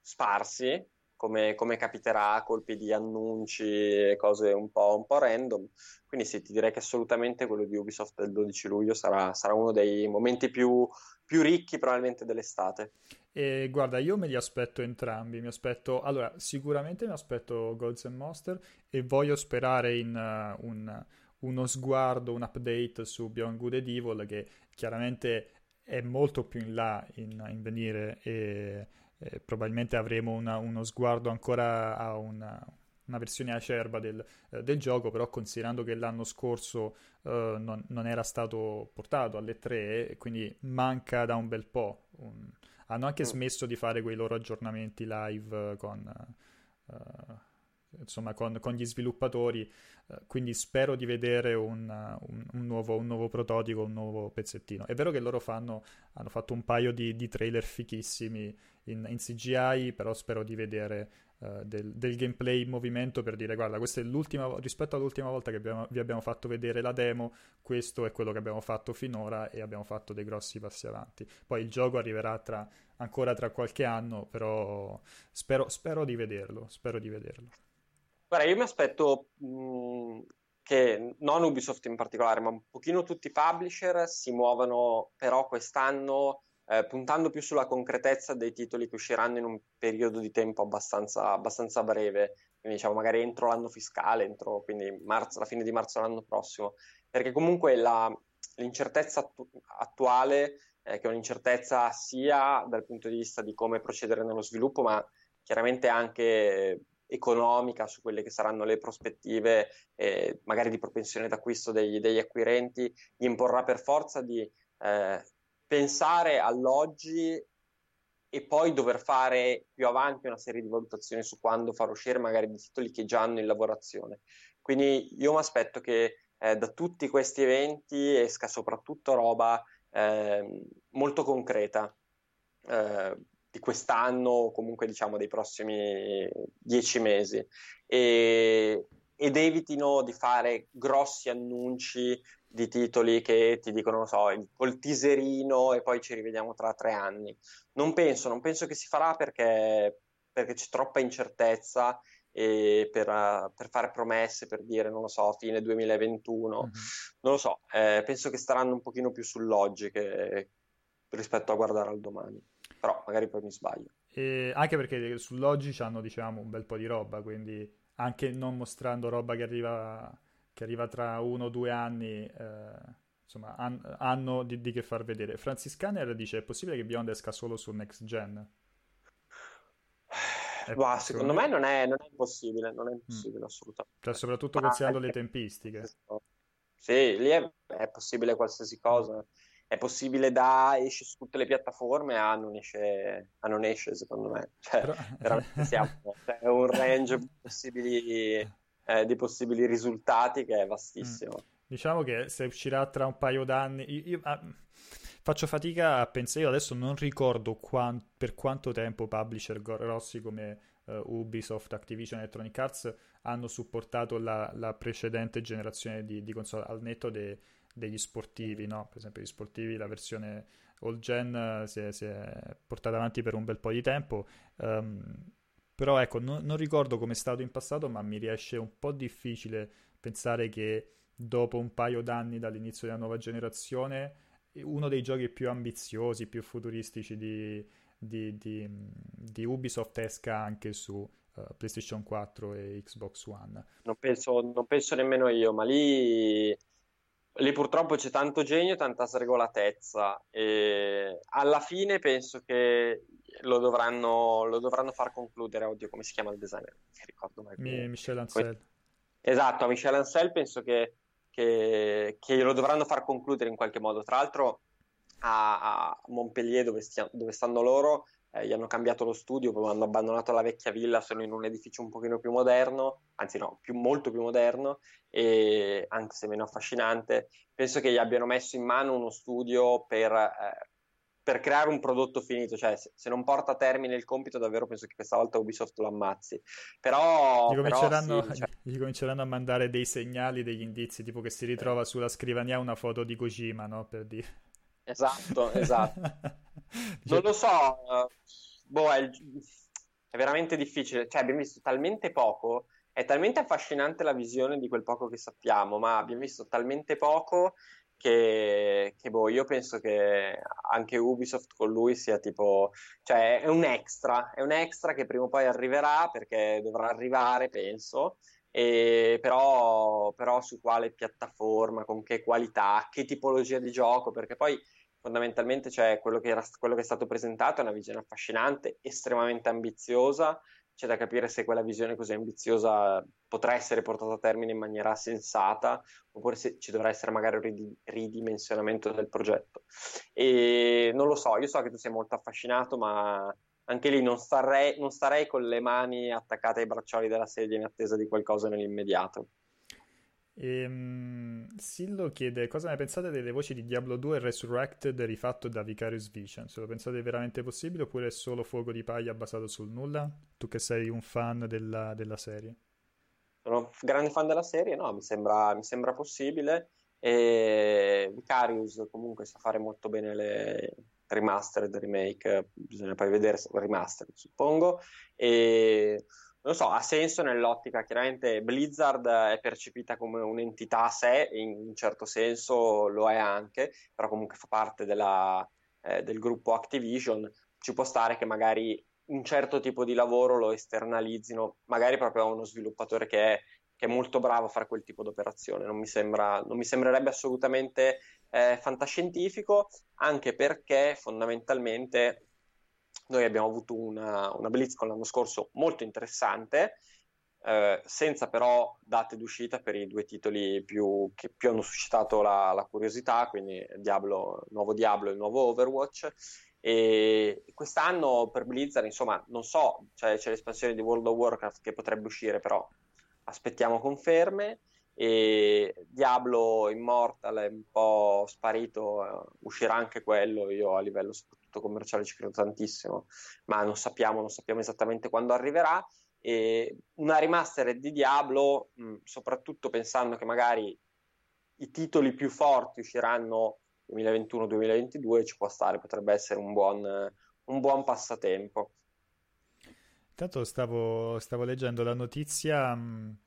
sparsi, come, come capiterà, colpi di annunci e cose un po', un po', random. Quindi sì, ti direi che assolutamente quello di Ubisoft del 12 luglio sarà, sarà uno dei momenti più, più ricchi probabilmente dell'estate. E guarda, io me li aspetto entrambi. Mi aspetto, allora, sicuramente mi aspetto Gods and Monster e voglio sperare in uh, un, uno sguardo, un update su Beyond Good and Evil che chiaramente è molto più in là in, in venire e, e, probabilmente avremo una, uno sguardo ancora a una, una versione acerba del, eh, del, gioco, però considerando che l'anno scorso eh, non, non, era stato portato alle 3, quindi manca da un bel po'. Un, hanno anche mm. smesso di fare quei loro aggiornamenti live con, uh, insomma, con, con, gli sviluppatori, uh, quindi spero di vedere un, un, un, nuovo, un, nuovo, prototipo, un nuovo pezzettino. È vero che loro fanno, hanno fatto un paio di, di trailer fichissimi in, in, CGI, però spero di vedere uh, del, del, gameplay in movimento per dire guarda, questa è l'ultima, rispetto all'ultima volta che abbiamo, vi abbiamo fatto vedere la demo, questo è quello che abbiamo fatto finora e abbiamo fatto dei grossi passi avanti. Poi il gioco arriverà tra, ancora tra qualche anno, però spero, spero di vederlo, spero di vederlo. Guarda, io mi aspetto mh, che non Ubisoft in particolare, ma un pochino tutti i publisher si muovano però quest'anno eh, puntando più sulla concretezza dei titoli che usciranno in un periodo di tempo abbastanza, abbastanza breve, quindi diciamo magari entro l'anno fiscale, entro quindi marzo, la fine di marzo dell'anno prossimo, perché comunque la, l'incertezza attu- attuale, eh, che è un'incertezza sia dal punto di vista di come procedere nello sviluppo, ma chiaramente anche economica su quelle che saranno le prospettive, eh, magari di propensione d'acquisto degli, degli acquirenti, gli imporrà per forza di eh, pensare all'oggi e poi dover fare più avanti una serie di valutazioni su quando far uscire magari dei titoli che già hanno in lavorazione. Quindi io mi aspetto che eh, da tutti questi eventi esca soprattutto roba eh, molto concreta eh, di quest'anno o comunque diciamo dei prossimi dieci mesi e, ed evitino di fare grossi annunci di titoli che ti dicono, non so, il, col teaserino e poi ci rivediamo tra tre anni. Non penso, non penso che si farà perché, perché c'è troppa incertezza e per, per, fare promesse, per dire, non lo so, fine 2021, mm-hmm. non lo so, eh, penso che staranno un pochino più sull'oggi che, rispetto a guardare al domani, però magari poi mi sbaglio. E anche perché sull'oggi hanno, diciamo, un bel po' di roba, quindi anche non mostrando roba che arriva che arriva tra uno o due anni, eh, insomma, han, hanno di, di, che far vedere. Francis Scanner dice: è possibile che Beyond esca solo su next gen? Bah, secondo me non è, non è impossibile, non è impossibile mm. assolutamente. Cioè, soprattutto considerando le tempistiche. Sì, lì è, è, possibile qualsiasi cosa. È possibile da esce su tutte le piattaforme a non esce, a non esce secondo me. Cioè, Però... veramente siamo, cioè, è un range possibili, eh, di possibili risultati che è vastissimo. Mm. Diciamo che se uscirà tra un paio d'anni... Io, io ah, faccio fatica a pensare, io adesso non ricordo quant, per quanto tempo publisher grossi come uh, Ubisoft, Activision, Electronic Arts hanno supportato la, la precedente generazione di, di console al netto de, degli sportivi, no? per esempio gli sportivi, la versione old gen uh, si, è, si, è, portata avanti per un bel po' di tempo. Um, però ecco, no, non ricordo come è stato in passato, ma mi riesce un po' difficile pensare che dopo un paio d'anni dall'inizio della nuova generazione uno dei giochi più ambiziosi, più futuristici di, di, di, di Ubisoft esca anche su uh, PlayStation 4 e Xbox One. Non penso, non penso nemmeno io, ma lì, lì purtroppo c'è tanto genio, tanta sregolatezza e alla fine penso che lo dovranno, lo dovranno far concludere. Oddio, come si chiama il designer? Non mi ricordo mai. Mi, Michel Ancel. Esatto, a Michel Ancel penso che che, che lo dovranno far concludere in qualche modo. Tra l'altro a, a Montpellier, dove, stia, dove, stanno loro, eh, gli hanno cambiato lo studio, poi hanno abbandonato la vecchia villa, sono in un edificio un pochino più moderno, anzi no, più, molto più moderno, e anche se meno affascinante. Penso che gli abbiano messo in mano uno studio per... Eh, per creare un prodotto finito, cioè se, non porta a termine il compito, davvero penso che questa volta Ubisoft lo ammazzi. Però, gli cominceranno, però sì, cioè... gli cominceranno, a mandare dei segnali, degli indizi, tipo che si ritrova sulla scrivania una foto di Kojima, no? Per dire. Esatto, esatto. non lo so, boh, è, è veramente difficile, cioè abbiamo visto talmente poco è talmente affascinante la visione di quel poco che sappiamo, ma abbiamo visto talmente poco che, che boh, io penso che anche Ubisoft con lui sia tipo, cioè è un extra, è un extra che prima o poi arriverà perché dovrà arrivare, penso, e però, però su quale piattaforma, con che qualità, che tipologia di gioco, perché poi fondamentalmente cioè, quello, che era, quello che è stato presentato è una visione affascinante, estremamente ambiziosa, c'è da capire se quella visione così ambiziosa potrà essere portata a termine in maniera sensata oppure se ci dovrà essere magari un ridimensionamento del progetto. E non lo so, io so che tu sei molto affascinato, ma anche lì non starei, non starei con le mani attaccate ai braccioli della sedia in attesa di qualcosa nell'immediato. Ehm, Sillo chiede cosa ne pensate delle voci di Diablo 2 Resurrected rifatto da Vicarious Vision? Se lo pensate veramente possibile oppure è solo fuoco di paglia basato sul nulla? Tu che sei un fan della, della serie. Sono un grande fan della serie, no, mi sembra, mi sembra possibile. E Vicarious comunque sa fare molto bene le remastered, remake, bisogna poi vedere remastered, suppongo. E non so, ha senso nell'ottica, chiaramente Blizzard è percepita come un'entità a sé, in un certo senso lo è anche, però comunque fa parte della, eh, del gruppo Activision, ci può stare che magari un certo tipo di lavoro lo esternalizzino, magari proprio a uno sviluppatore che è, che è molto bravo a fare quel tipo di operazione, non non mi sembrerebbe assolutamente eh, fantascientifico, anche perché fondamentalmente noi abbiamo avuto una, una BlizzCon l'anno scorso molto interessante, eh, senza però date d'uscita per i due titoli più, che più hanno suscitato la, la curiosità, quindi Diablo, nuovo Diablo e il nuovo Overwatch. E quest'anno per Blizzard, insomma, non so, cioè, c'è l'espansione di World of Warcraft che potrebbe uscire, però aspettiamo conferme. E Diablo Immortal è un po' sparito, uh, uscirà anche quello. Io a livello soprattutto commerciale ci credo tantissimo, ma non sappiamo, non sappiamo esattamente quando arriverà. E una remastered di Diablo, mh, soprattutto pensando che magari i titoli più forti usciranno 2021-2022, ci può stare, potrebbe essere un buon, un buon passatempo. Intanto stavo, stavo, leggendo la notizia, mh,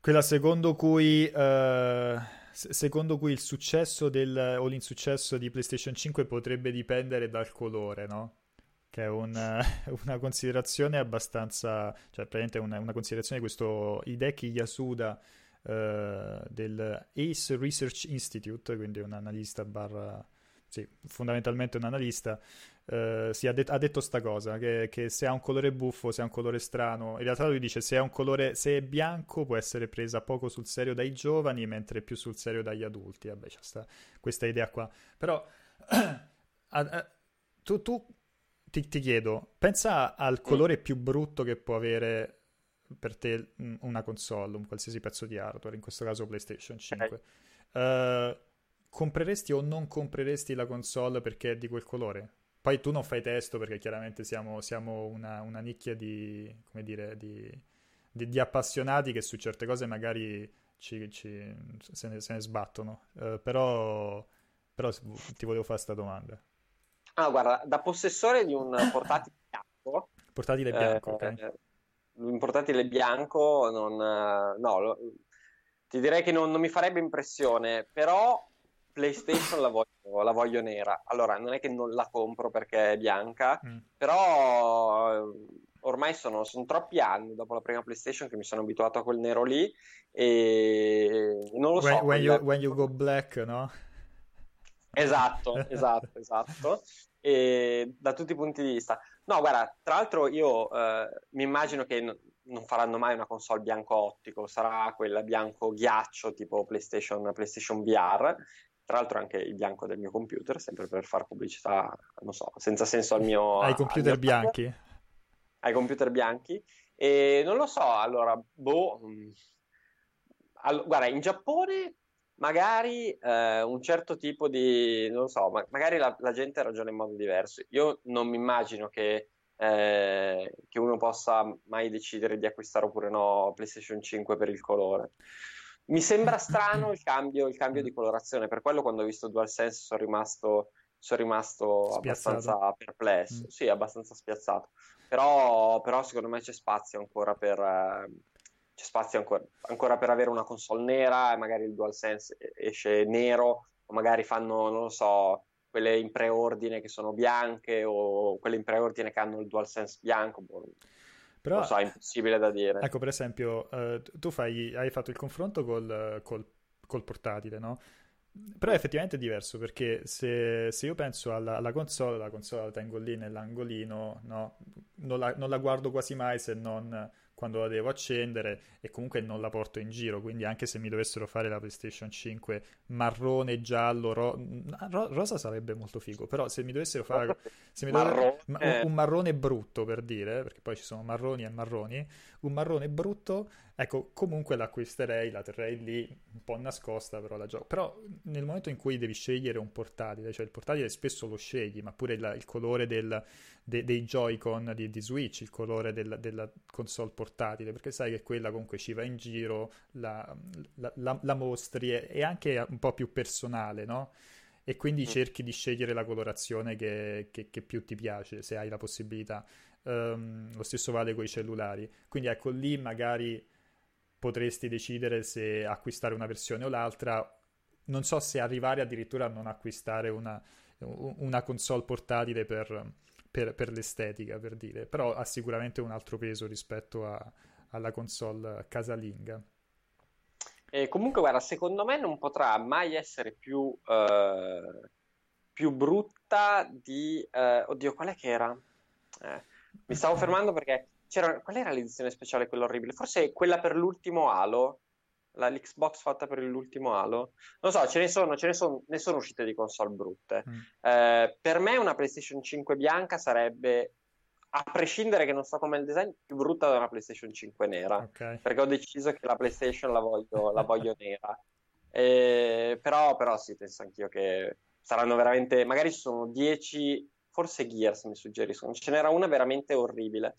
quella secondo cui, uh, secondo cui il successo del, o l'insuccesso di PlayStation 5 potrebbe dipendere dal colore, no? Che è una, una considerazione abbastanza, cioè praticamente una, una considerazione di questo Hideki Yasuda uh, del ACE Research Institute, quindi un analista barra, sì, fondamentalmente un analista, uh, sì, ha, det- ha, detto sta cosa, che, che, se ha un colore buffo, se ha un colore strano, in realtà lui dice se, colore, se è bianco può essere presa poco sul serio dai giovani, mentre più sul serio dagli adulti, vabbè c'è sta, questa idea qua, però tu, tu ti, ti, chiedo, pensa al colore più brutto che può avere per te una console, un qualsiasi pezzo di hardware, in questo caso PlayStation 5. Okay. Uh, compreresti o non compreresti la console perché è di quel colore? Poi tu non fai testo perché chiaramente siamo, siamo una, una, nicchia di, come dire, di, di, di, appassionati che su certe cose magari ci, ci, se, ne, se, ne, sbattono. Uh, però, però ti volevo fare questa domanda. Ah, guarda, da possessore di un portatile bianco. Portatile bianco, eh, ok. Un portatile bianco, non, no, lo, ti direi che non, non, mi farebbe impressione, però PlayStation la voglio, la voglio, nera. Allora, non è che non la compro perché è bianca, mm. però eh, ormai sono, sono, troppi anni dopo la prima PlayStation che mi sono abituato a quel nero lì e non lo so. When, when, you, when you go black, no? Esatto, esatto, esatto. E da tutti i punti di vista. No, guarda, tra l'altro io eh, mi immagino che n- non faranno mai una console bianco ottico, sarà quella bianco ghiaccio tipo PlayStation, PlayStation VR. Tra l'altro anche il bianco del mio computer, sempre per fare pubblicità, non so, senza senso al mio... Ai computer mio bianchi? Ai computer bianchi. E non lo so, allora, boh... Mm, all- guarda, in Giappone magari eh, un certo tipo di, non so, ma- magari la, la, gente ragiona in modo diverso. Io non mi immagino che, eh, che, uno possa mai decidere di acquistare oppure no PlayStation 5 per il colore. Mi sembra strano il cambio, il cambio di colorazione, per quello quando ho visto DualSense sono rimasto, sono rimasto abbastanza perplesso, mm. sì, abbastanza spiazzato. Però, però, secondo me c'è spazio ancora per... Eh, c'è spazio ancora, ancora, per avere una console nera e magari il DualSense esce nero o magari fanno, non lo so, quelle in preordine che sono bianche o quelle in preordine che hanno il DualSense bianco. Boh, Però, lo so, è impossibile da dire. Ecco, per esempio, uh, tu fai, hai fatto il confronto col, col, col portatile, no? Però effettivamente è diverso perché se, se io penso alla, alla, console, la console la tengo lì nell'angolino, no? non, la, non la guardo quasi mai se non quando la devo accendere e comunque non la porto in giro, quindi anche se mi dovessero fare la PlayStation 5 marrone, giallo, ro- ro- rosa sarebbe molto figo, però se mi dovessero fare mi dovessero... un, un marrone brutto per dire, perché poi ci sono marroni e marroni, un marrone brutto Ecco, comunque l'acquisterei, la terrei lì un po' nascosta, però la gioco. Però nel momento in cui devi scegliere un portatile, cioè il portatile spesso lo scegli, ma pure il, il colore del, de, dei Joy-Con di, di, Switch, il colore del, della console portatile, perché sai che quella comunque ci va in giro, la, la, la, la mostri, è anche un po' più personale, no? E quindi mm. cerchi di scegliere la colorazione che, che, che più ti piace, se hai la possibilità. Um, lo stesso vale con i cellulari. Quindi ecco, lì magari potresti decidere se acquistare una versione o l'altra. Non so se arrivare addirittura a non acquistare una, una console portatile per, per, per, l'estetica, per dire, però ha sicuramente un altro peso rispetto a, alla console casalinga. E comunque, guarda, secondo me non potrà mai essere più, uh, più brutta di... Uh, oddio, qual è che era? Eh, mi stavo fermando perché c'era, qual era l'edizione speciale, quella orribile? Forse quella per l'ultimo Halo, la, l'Xbox fatta per l'ultimo Halo. Non so, ce ne sono, ce ne sono, ne sono uscite di console brutte. Mm. Eh, per me una PlayStation 5 bianca sarebbe, a prescindere che non so com'è il design, più brutta di una PlayStation 5 nera. Okay. Perché ho deciso che la PlayStation la voglio, la voglio nera. Eh, però, però sì, penso anch'io che saranno veramente... Magari sono 10, forse Gears mi suggeriscono. Ce n'era una veramente orribile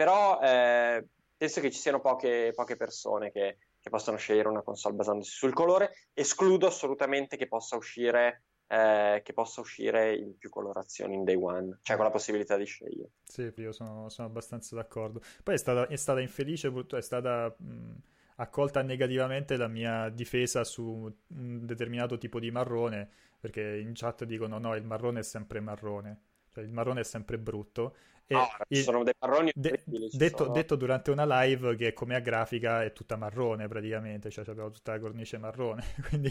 però eh, penso che ci siano poche, poche persone che, che, possono scegliere una console basandosi sul colore. Escludo assolutamente che possa uscire. Eh, che possa uscire in più colorazioni in day one, cioè con la possibilità di scegliere. Sì, io sono, sono abbastanza d'accordo. Poi è stata, è stata infelice, è stata mh, accolta negativamente la mia difesa su un determinato tipo di marrone, perché in chat dicono no, il marrone è sempre marrone, cioè il marrone è sempre brutto No, ci sono dei marroni de- detto, sono. detto, durante una live che come a grafica è tutta marrone praticamente, cioè abbiamo tutta la cornice marrone, quindi,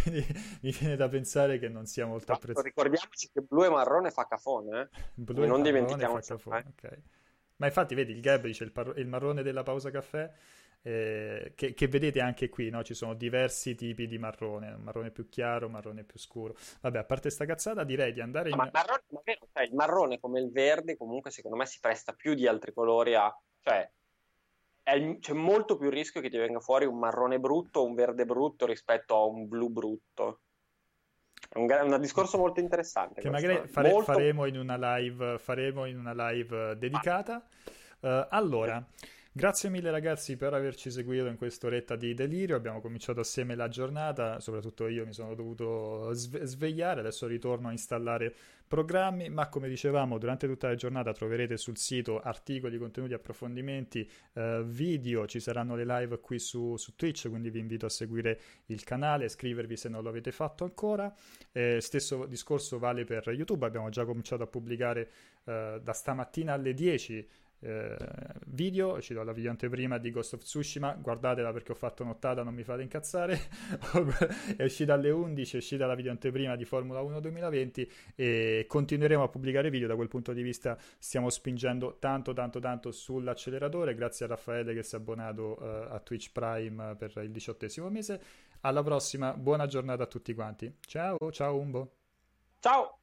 quindi mi viene da pensare che non sia molto apprezzato. Ricordiamoci che blu e marrone fa cafone, eh? Blu e non dimentichiamo fa cafone, eh? ok. Ma infatti vedi il gab dice il, par- il marrone della pausa caffè eh, che, che, vedete anche qui, no? ci sono diversi tipi di marrone, marrone più chiaro, marrone più scuro. Vabbè, a parte sta cazzata, direi di andare in... Ma marrone, cioè, il marrone come il verde comunque secondo me si presta più di altri colori a... Cioè, è, c'è molto più rischio che ti venga fuori un marrone brutto o un verde brutto rispetto a un blu brutto. È un, un discorso molto interessante. Che questo. magari fare, molto... faremo, in live, faremo, in una live, dedicata. Uh, allora... Grazie mille ragazzi per averci seguito in quest'oretta di delirio. Abbiamo cominciato assieme la giornata, soprattutto io mi sono dovuto sve- svegliare, adesso ritorno a installare programmi, ma come dicevamo durante tutta la giornata troverete sul sito articoli, contenuti, approfondimenti, eh, video, ci saranno le live qui su, su, Twitch, quindi vi invito a seguire il canale, iscrivervi se non lo avete fatto ancora. Eh, stesso discorso vale per YouTube, abbiamo già cominciato a pubblicare eh, da stamattina alle 10 eh, video, ci do la video anteprima di Ghost of Tsushima, guardatela perché ho fatto nottata, non mi fate incazzare, è uscita alle 11, è uscita la video anteprima di Formula 1 2020 e continueremo a pubblicare video, da quel punto di vista stiamo spingendo tanto tanto tanto sull'acceleratore, grazie a Raffaele che si è abbonato uh, a Twitch Prime per il diciottesimo mese, alla prossima, buona giornata a tutti quanti, ciao, ciao Umbo. Ciao!